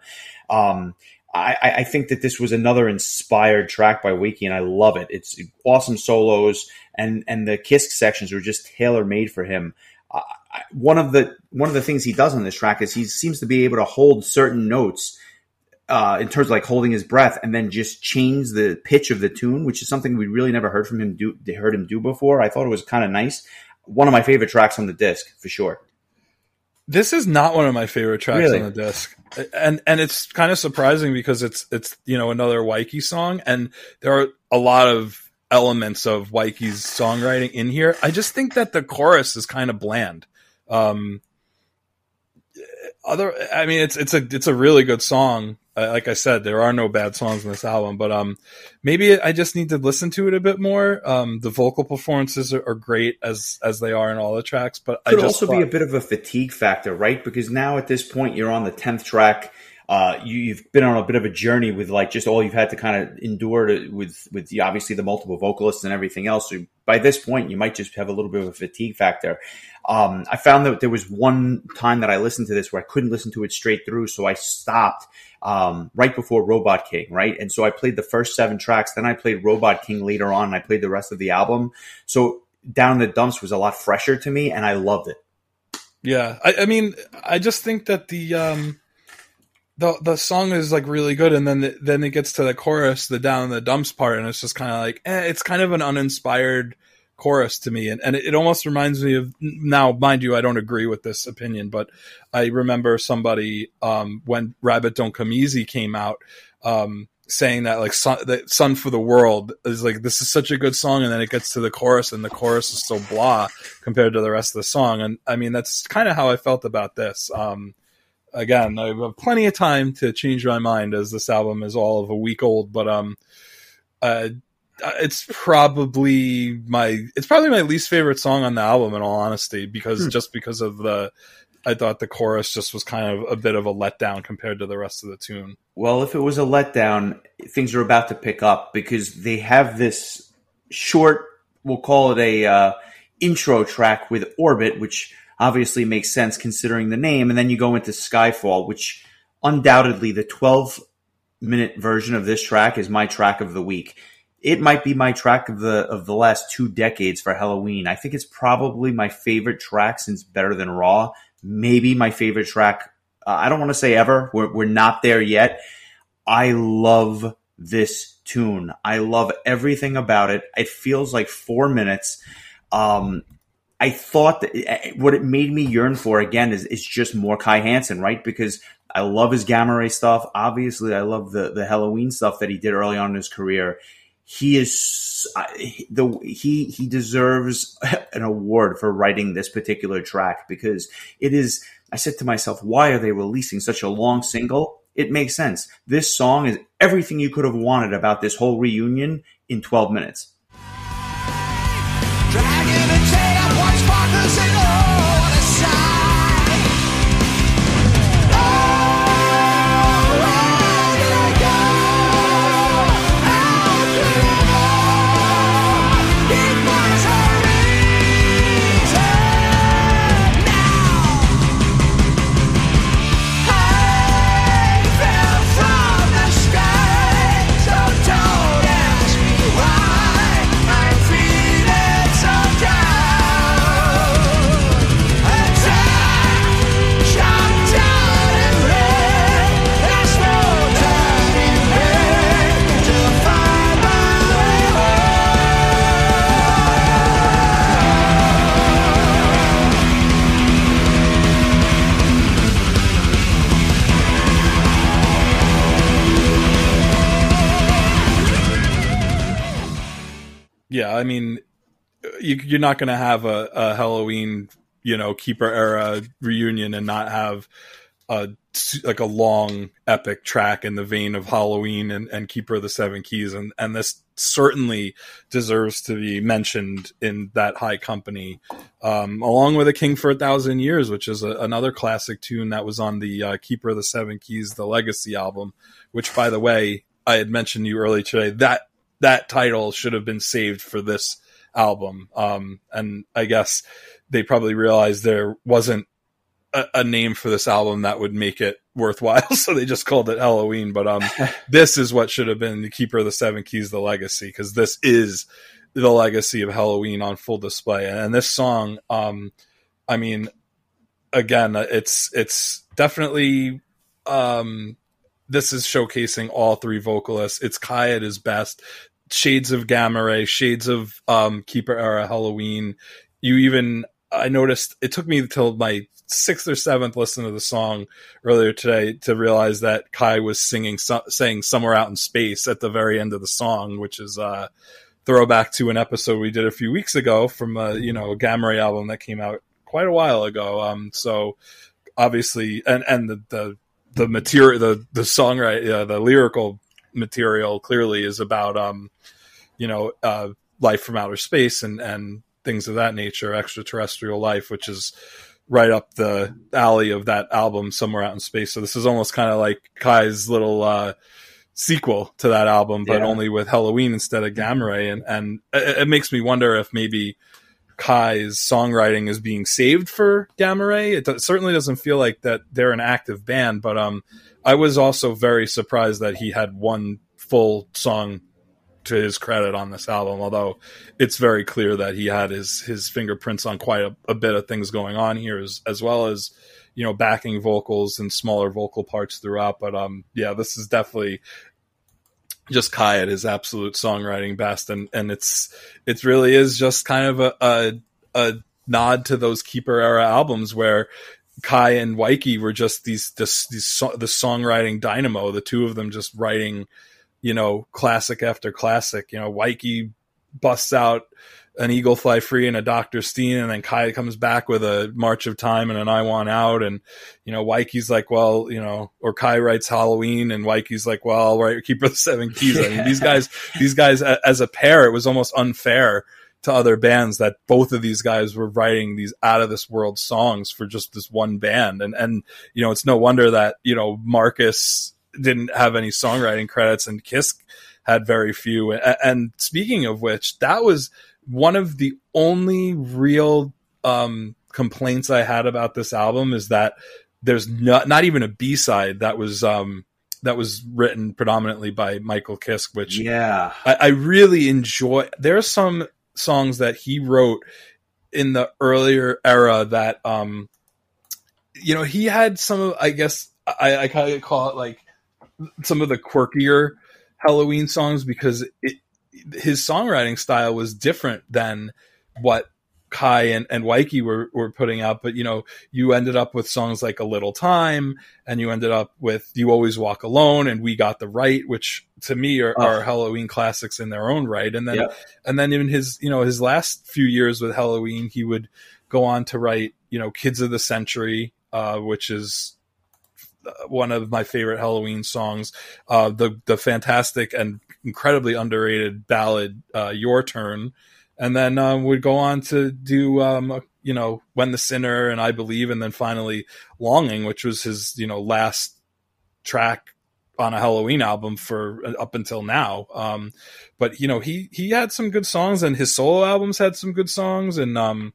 Um, I, I, think that this was another inspired track by Wyke, and I love it. It's awesome solos, and and the Kiske sections are just tailor made for him. Uh, one of the one of the things he does on this track is he seems to be able to hold certain notes uh, in terms of like holding his breath and then just change the pitch of the tune, which is something we really never heard from him do heard him do before. I thought it was kind of nice. One of my favorite tracks on the disc for sure. This is not one of my favorite tracks really? on the disc, and and it's kind of surprising because it's it's you know another Wyke song, and there are a lot of elements of Wyke's songwriting in here. I just think that the chorus is kind of bland. Um, other, I mean, it's it's a it's a really good song. Like I said, there are no bad songs in this album, but um, maybe I just need to listen to it a bit more. Um, the vocal performances are, are great as as they are in all the tracks, but could I just also thought, be a bit of a fatigue factor, right? Because now at this point you're on the tenth track. Uh, you, have been on a bit of a journey with like just all you've had to kind of endure to, with with the, obviously the multiple vocalists and everything else. So by this point, you might just have a little bit of a fatigue factor. Um, I found that there was one time that I listened to this where I couldn't listen to it straight through, so I stopped um, right before Robot King, right? And so I played the first seven tracks, then I played Robot King later on, and I played the rest of the album. So Down the Dumps was a lot fresher to me, and I loved it. Yeah, I, I mean, I just think that the um, the the song is like really good, and then the, then it gets to the chorus, the down the dumps part, and it's just kind of like eh, it's kind of an uninspired chorus to me, and and it, almost reminds me of now, mind you, I don't agree with this opinion, but I remember somebody um, when Rabbit Don't Come Easy came out. Um, saying that like sun, that sun for the world is like this is such a good song and then it gets to the chorus and the chorus is so blah compared to the rest of the song and i mean that's kind of how i felt about this um again, I have plenty of time to change my mind as this album is all of a week old, but um, uh, it's probably my it's probably my least favorite song on the album in all honesty because hmm. just because of the I thought the chorus just was kind of a bit of a letdown compared to the rest of the tune. Well, if it was a letdown, things are about to pick up because they have this short, we'll call it a uh, intro track with Orbit, which obviously makes sense considering the name. And then you go into Skyfall, which undoubtedly the 12 minute version of this track is my track of the week. It might be my track of the of the last two decades for Helloween. I think it's probably my favorite track since Better Than Raw. Maybe my favorite track. Uh, I don't want to say ever. We're, we're not there yet. I love this tune. I love everything about it. It feels like four minutes. Um, I thought that eh, what it made me yearn for again is, is just more Kai Hansen, right? Because I love his gamma ray stuff. Obviously, I love the, the Helloween stuff that he did early on in his career. He is uh, the he he deserves *laughs* an award for writing this particular track because it is. I said to myself, why are they releasing such a long single? It makes sense. This song is everything you could have wanted about this whole reunion in 12 minutes. I mean, you, are not going to have a, a, Helloween, you know, Keeper era reunion and not have a like a long epic track in the vein of Halloween and, and Keeper of the Seven Keys, and and this certainly deserves to be mentioned in that high company, um, along with a King for a Thousand Years, which is a, another classic tune that was on the uh, Keeper of the Seven Keys, the Legacy album, which by the way I had mentioned you earlier today that that title should have been saved for this album. Um, and I guess they probably realized there wasn't a, a, name for this album that would make it worthwhile, *laughs* so they just called it Helloween. But um, *laughs* this is what should have been the Keeper of the Seven Keys, the legacy, because this is the legacy of Helloween on full display. And this song, um, I mean, again, it's it's definitely um, this is showcasing all three vocalists. It's Kai at his best shades of gamma ray, shades of um, Keeper era Helloween. You even I noticed it took me until my sixth or seventh listen to the song earlier today to realize that Kai was singing saying somewhere out in space at the very end of the song, which is uh, throwback to an episode we did a few weeks ago from a you know a Gamma Ray album that came out quite a while ago. Um, so obviously, and and the the, the material, the the songwriting, uh, the lyrical material clearly is about um, you know, uh, life from outer space and and things of that nature, extraterrestrial life, which is right up the alley of that album, somewhere out in space. So this is almost kind of like Kai's little uh, sequel to that album, but Yeah. only with Helloween instead of Gamma Ray, and and it, it makes me wonder if maybe. Kai's songwriting is being saved for Gamma Ray. It do- certainly doesn't feel like that they're an active band, but um, I was also very surprised that he had one full song to his credit on this album. Although it's very clear that he had his his fingerprints on quite a, a bit of things going on here, as, as well as you know backing vocals and smaller vocal parts throughout. But um, yeah, this is definitely just Kai at his absolute songwriting best, and and it's it really is just kind of a a, a nod to those Keeper era albums where Kai and Weiki were just these this these the songwriting dynamo, the two of them just writing, you know, classic after classic. You know, Weiki busts out an Eagle Fly Free and a Doctor Stein, and then Kai comes back with a March of Time and an I Want Out, and you know, Weiki's like, well, you know, or Kai writes Halloween, and Weiki's like, well, I'll write Keeper of the Seven Keys. I mean, these guys, these guys as a pair, it was almost unfair to other bands that both of these guys were writing these out of this world songs for just this one band, and and you know, it's no wonder that you know Markus didn't have any songwriting credits and Kiske had very few. A- And speaking of which, that was one of the only real um, complaints I had about this album is that there's not not even a B side that was um, that was written predominantly by Michael Kiske, which Yeah. I, I really enjoy. There are some songs that he wrote in the earlier era that, um, you know, he had some of, I guess, I, I kind of call it like some of the quirkier Helloween songs because it, his songwriting style was different than what Kai and, and Weiki were, were putting out. But, you know, you ended up with songs like A Little Time and you ended up with You Always Walk Alone and We Got the Right, which to me are, Oh. are Helloween classics in their own right. And then, Yep. and then in his, you know, his last few years with Helloween, he would go on to write, you know, Kids of the Century, uh, which is uh, one of my favorite Helloween songs. Uh, the, the fantastic and incredibly underrated ballad, uh, Your Turn. And then, um, would go on to do, um, you know, When the Sinner and I Believe, and then finally Longing, which was his, you know, last track on a Helloween album for uh, up until now. Um, but you know, he he had some good songs, and his solo albums had some good songs, and um,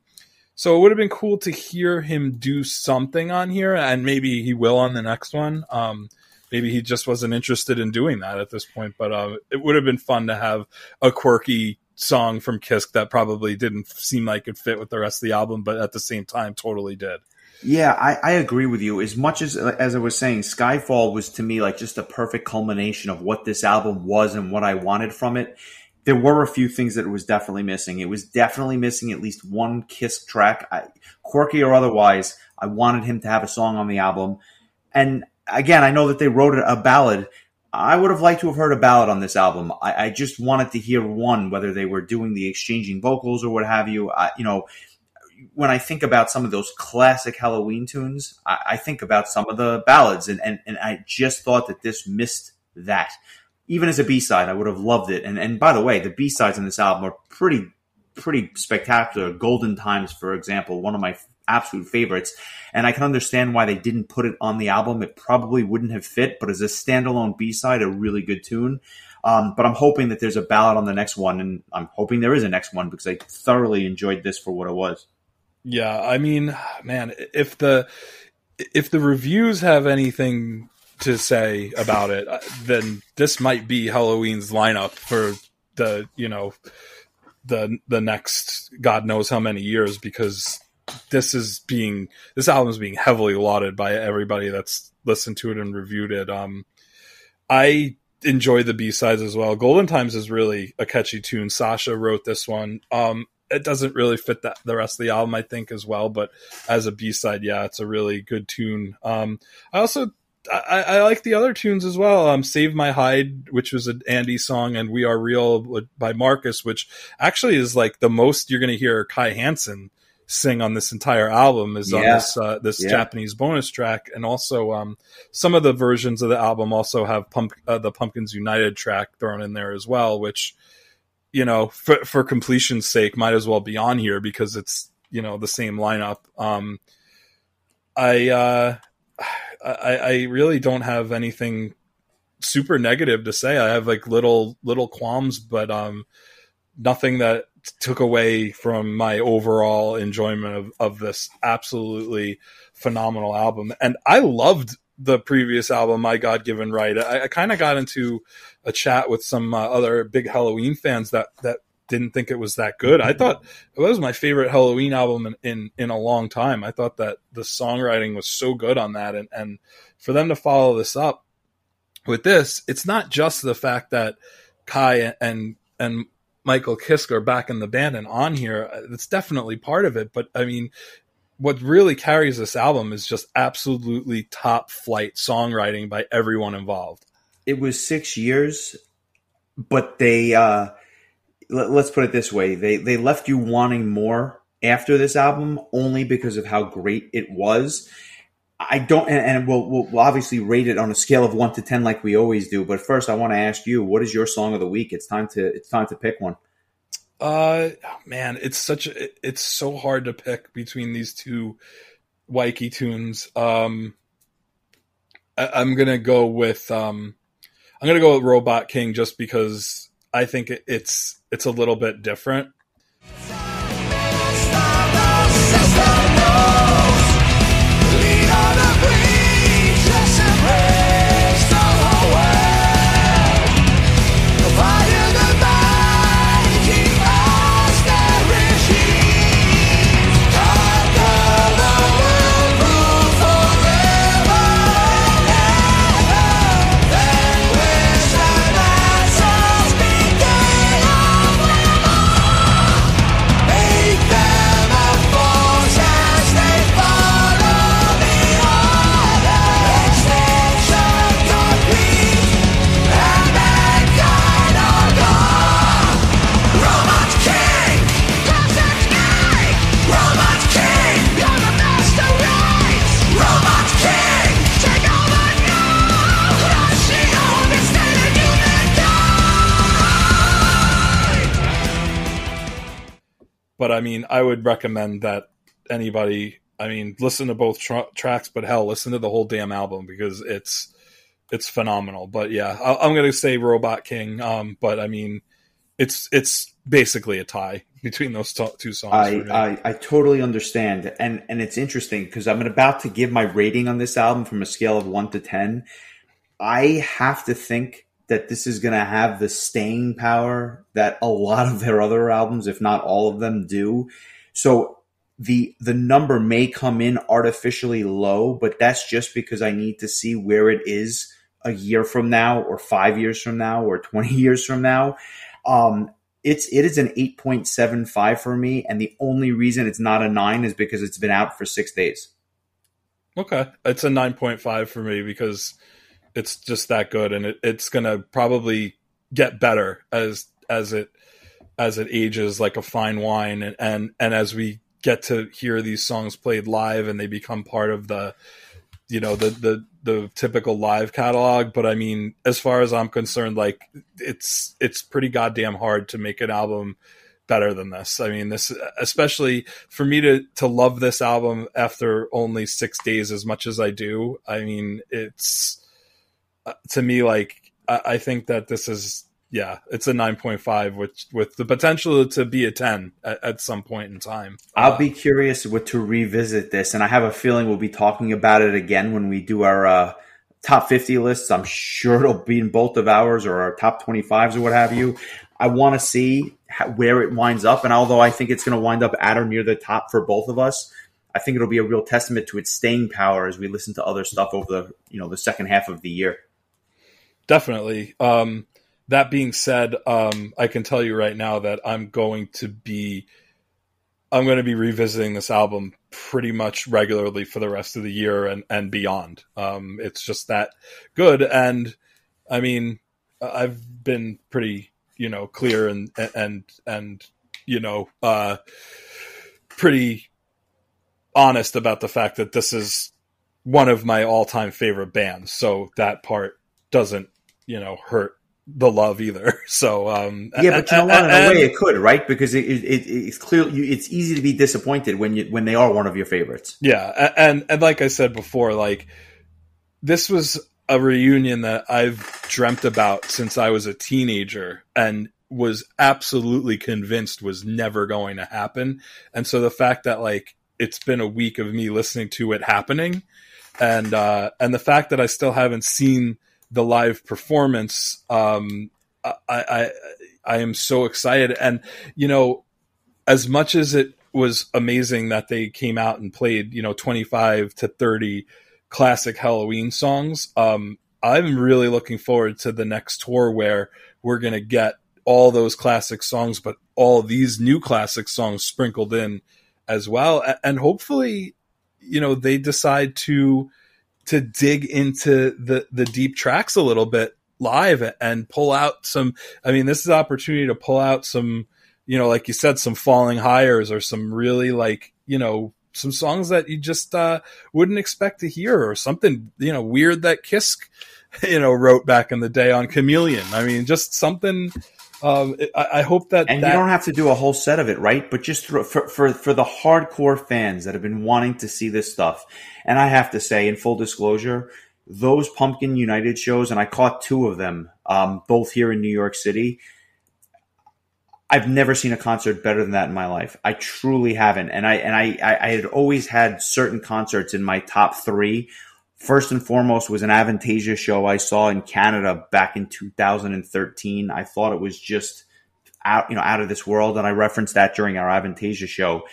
so it would have been cool to hear him do something on here, and maybe he will on the next one. Um, maybe he just wasn't interested in doing that at this point, but uh, it would have been fun to have a quirky song from Kiske that probably didn't seem like it fit with the rest of the album, but at the same time, totally did. Yeah, I, I agree with you. As much as as I was saying, Skyfall was to me like just a perfect culmination of what this album was and what I wanted from it. There were a few things that it was definitely missing. It was definitely missing at least one Kiske track, I, quirky or otherwise. I wanted him to have a song on the album. And again, I know that they wrote a ballad. I would have liked to have heard a ballad on this album. I, I just wanted to hear one, whether they were doing the exchanging vocals or what have you. I, you know, when I think about some of those classic Helloween tunes, I, I think about some of the ballads, and, and, and I just thought that this missed that. Even as a B side, I would have loved it. And and by the way, the B sides on this album are pretty pretty spectacular. Golden Times, for example, one of my absolute favorites. And I can understand why they didn't put it on the album. It probably wouldn't have fit, but as a standalone B side, a really good tune. Um, but I'm hoping that there's a ballad on the next one, and I'm hoping there is a next one because I thoroughly enjoyed this for what it was. Yeah, I mean, man, if the if the reviews have anything to say about it, uh, then this might be Helloween's lineup for the you know the the next God knows how many years because this is being this album is being heavily lauded by everybody that's listened to it and reviewed it. Um, I enjoy the B sides as well. Golden Times is really a catchy tune. Sascha wrote this one. Um, it doesn't really fit that the rest of the album, I think, as well. But as a B side, yeah, it's a really good tune. Um, I also I, I, like the other tunes as well. Um, "Save My Hide," which was an Andi song, and "We Are Real" by Markus, which actually is like the most you're going to hear Kai Hansen sing on this entire album is yeah. on this uh, this yeah. Japanese bonus track, and also um, some of the versions of the album also have pump uh, the Pumpkins United track thrown in there as well, which you know for for completion's sake might as well be on here because it's you know the same lineup. Um, I, uh, I I really don't have anything super negative to say. I have like little little qualms, but um, nothing that took away from my overall enjoyment of, of this absolutely phenomenal album. And I loved the previous album, My God Given Right. I, I kind of got into a chat with some uh, other big Helloween fans that that didn't think it was that good. I thought it was my favorite Helloween album in, in, in a long time. I thought that the songwriting was so good on that, and and for them to follow this up with this, it's not just the fact that Kai and and Michael Kiske are back in the band and on here. It's definitely part of it, but I mean, what really carries this album is just absolutely top flight songwriting by everyone involved. It was six years, but they uh, let, us put it this way: they they left you wanting more after this album only because of how great it was. I don't, and, and we'll, we'll obviously rate it on a scale of one to ten, like we always do. But first, I want to ask you, what is your song of the week? It's time to it's time to pick one. Uh, man, it's such a, it's so hard to pick between these two Wyke tunes. Um, I, am gonna go with um, I'm gonna go with Robot King just because I think it's it's a little bit different. But I mean, I would recommend that anybody. I mean, listen to both tra- tracks, but hell, listen to the whole damn album because it's it's phenomenal. But yeah, I- am gonna say Robot King. Um, but I mean, it's it's basically a tie between those t- two songs. I, I, I totally understand, and and it's interesting because I'm about to give my rating on this album from a scale of one to ten. I have to think that this is going to have the staying power that a lot of their other albums, if not all of them, do. So the the number may come in artificially low, but that's just because I need to see where it is a year from now, or five years from now, or twenty *laughs* years from now. Um, it's it is an eight point seven five for me, and the only reason it's not a nine is because it's been out for six days. Okay, it's a nine point five for me because it's just that good, and it, it's gonna probably get better as as it as it ages like a fine wine, and and, and as we get to hear these songs played live and they become part of the you know the the the typical live catalog. But i mean as far as i'm concerned like it's it's pretty goddamn hard to make an album better than this. I mean this especially for me to to love this album after only 6 days as much as i do i mean it's to me, like I, I think that this is yeah, it's a 9.5 which with the potential to be a 10 at, at some point in time. I'll uh, be curious what to revisit this and I have a feeling we'll be talking about it again when we do our uh, top 50 lists. I'm sure it'll be in both of ours or our top 25s or what have you. I want to see how, where it winds up and although I think it's going to wind up at or near the top for both of us, I think it'll be a real testament to its staying power as we listen to other stuff over the, you know, the second half of the year definitely. Um, that being said, um, I can tell you right now that I'm going to be I'm going to be revisiting this album pretty much regularly for the rest of the year and and beyond. Um, it's just that good, and I mean, I've been pretty you know clear and and and you know uh, pretty honest about the fact that this is one of my all-time favorite bands. So that part doesn't you know hurt the love either. *laughs* So um, yeah, but you know what? In a way, it could, right? Because it, it, it's clear it's easy to be disappointed when you when they are one of your favorites. Yeah, and and like I said before, like this was a reunion that I've dreamt about since I was a teenager, and was absolutely convinced was never going to happen. And so the fact that like it's been a week of me listening to it happening, and uh, and the fact that I still haven't seen the live performance, um, I, I I am so excited. And you know, as much as it was amazing that they came out and played, you know, twenty five to thirty classic Helloween songs. Um, I'm really looking forward to the next tour where we're gonna get all those classic songs, but all these new classic songs sprinkled in as well, and hopefully, you know, they decide to to dig into the the deep tracks a little bit live and pull out some i mean this is opportunity to pull out some you know like you said some falling hires or some really like you know some songs that you just uh, wouldn't expect to hear or something you know weird that Kiske *laughs* you know wrote back in the day on chameleon. I mean just something um, I, I, hope that and that... you don't have to do a whole set of it, right? But just for, for for for the hardcore fans that have been wanting to see this stuff, and I have to say, in full disclosure, those Pumpkin United shows, and I caught two of them, um, both here in New York City. I've never seen a concert better than that in my life. I truly haven't, and I and I I, I had always had certain concerts in my top three First and foremost was an Avantasia show I saw in Canada back in 2013. I thought it was just out, you know, out of this world, and I referenced that during our Avantasia show.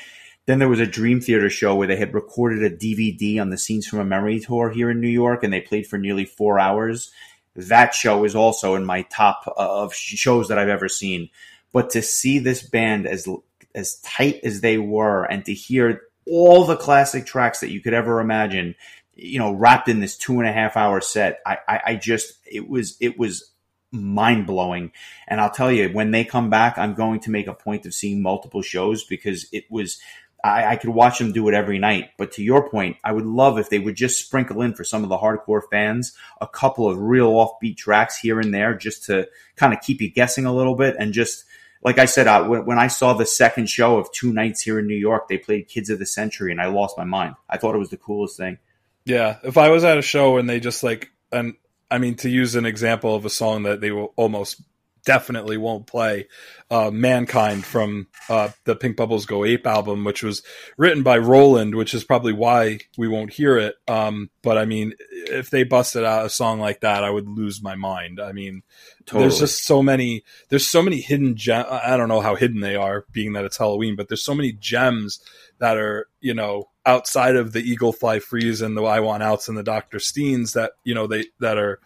Then there was a Dream Theater show where they had recorded a DVD on the Scenes from a Memory tour here in New York, and they played for nearly four hours. That show is also in my top uh, of shows that I've ever seen. But to see this band as as tight as they were, and to hear all the classic tracks that you could ever imagine you know, wrapped in this two and a half hour set. I, I, I just, it was, it was mind blowing. And I'll tell you, when they come back, I'm going to make a point of seeing multiple shows because it was, I, I, could watch them do it every night. But to your point, I would love if they would just sprinkle in for some of the hardcore fans a couple of real offbeat tracks here and there just to kind of keep you guessing a little bit. And just, like I said, uh, when, when I saw the second show of two nights here in New York, they played Kids of the Century and I lost my mind. I thought it was the coolest thing. Yeah, if I was at a show and they just like, and I mean, to use an example of a song that they will almost definitely won't play, uh, "Mankind" from uh, the Pink Bubbles Go Ape album, which was written by Roland, which is probably why we won't hear it. Um, but I mean, if they busted out a song like that, I would lose my mind. I mean, totally. there's just so many. There's so many hidden gems. I don't know how hidden they are, being that it's Helloween, but there's so many gems that are you know outside of the Eagle Fly Freeze and the I Want Outs and the Dr. Steins that you know they that are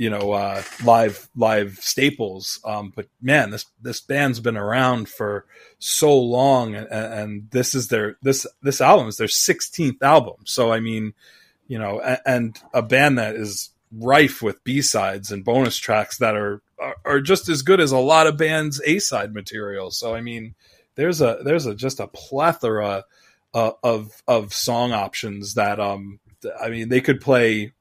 you know uh, live live staples. Um, but man, this this band's been around for so long, and, and, this is their this this album is their 16th album. So I mean, you know, and, and a band that is rife with B sides and bonus tracks that are, are are just as good as a lot of bands' A side material. So I mean, there's a there's a just a plethora uh, of of song options that um I mean they could play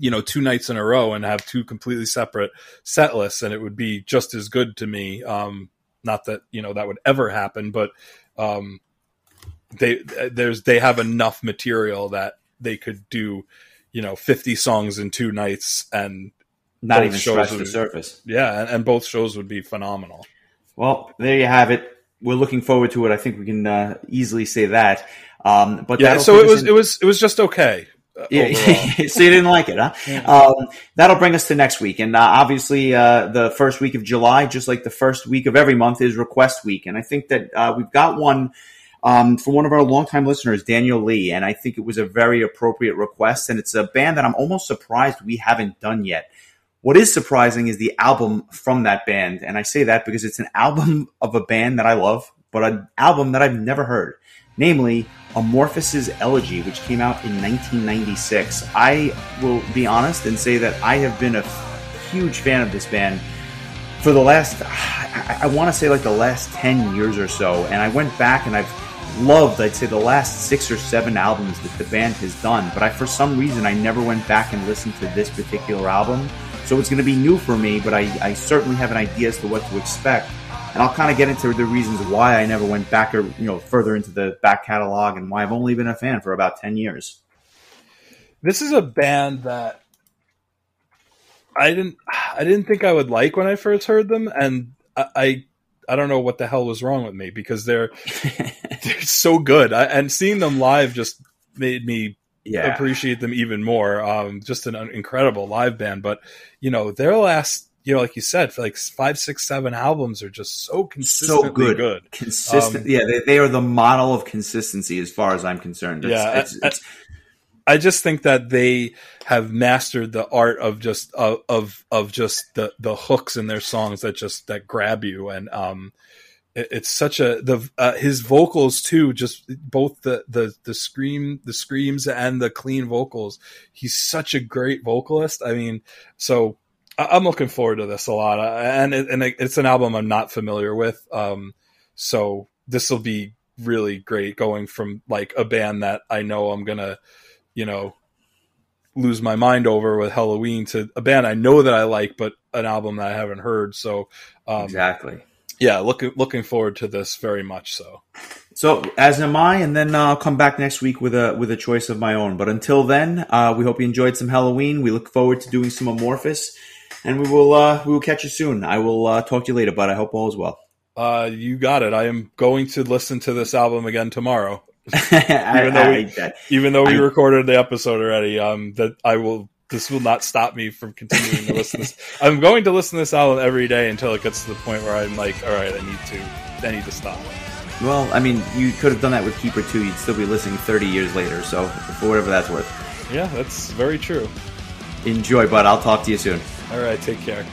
you know two nights in a row and have two completely separate set lists and it would be just as good to me um not that you know that would ever happen but um they there's they have enough material that they could do you know 50 songs in two nights and not even scratch the surface yeah and, and both shows would be phenomenal well there you have it we're looking forward to it. I think we can uh, easily say that. Um, but yeah, so it was in- it was it was just okay. *laughs* Yeah, so you didn't like it, huh? Yeah. Um, that'll bring us to next week, and uh, obviously uh, the first week of July, just like the first week of every month, is Request Week, and I think that uh, we've got one um, from one of our longtime listeners, Daniel Lee, and I think it was a very appropriate request, and it's a band that I'm almost surprised we haven't done yet. What is surprising is the album from that band. And I say that because it's an album of a band that I love. but an album that I've never heard, namely Amorphis' Elegy, which came out in 1996. I will be honest and say that I have been a huge fan of this band for the last, I, I want to say like the last 10 years or so. And I went back and I've loved, I'd say, the last six or seven albums that the band has done. But I, for some reason, I never went back and listened to this particular album. So it's going to be new for me, but I, I certainly have an idea as to what to expect. And I'll kind of get into the reasons why I never went back or, you know, further into the back catalog and why I've only been a fan for about 10 years. This is a band that I didn't I didn't think I would like when I first heard them, and I I, I don't know what the hell was wrong with me because they're *laughs* they're so good, I, and seeing them live just made me Yeah. appreciate them even more. Um, just an incredible live band, but you know their last. You know, like you said, like five, six, seven albums are just so consistently so good. good. Consistent. Um, yeah, they, they are the model of consistency as far as I'm concerned. It's, Yeah, it's, I- it's, I just think that they have mastered the art of just of of, of just the the hooks in their songs that just that grab you and um it, it's such a the uh, his vocals too just both the the the scream the screams and the clean vocals he's such a great vocalist I mean so I- I'm looking forward to this a lot and it, and it's an album I'm not familiar with um so this will be really great going from like a band that I know I'm gonna you know lose my mind over with Helloween to a band I know that I like, but an album that I haven't heard. So, um, exactly. yeah, looking looking forward to this very much. So, So as am I, and then uh, I'll come back next week with a with a choice of my own. But until then, uh, we hope you enjoyed some Helloween. We look forward to doing some Amorphis, and we will uh, we will catch you soon. I will uh, talk to you later, but I hope all is well. uh, you got it. I am going to listen to this album again tomorrow, *laughs* I, Even though we- I- I- even though we I- recorded the episode already. Um, that I will. This will not stop me from continuing to listen to this. *laughs* I'm going to listen to this album every day until it gets to the point where I'm like, all right, I need to, I need to stop. well, I mean, you could have done that with Keeper too. You'd still be listening thirty years later. So for whatever that's worth, Yeah, that's very true. Enjoy. bud. I'll talk to you soon. All right, take care.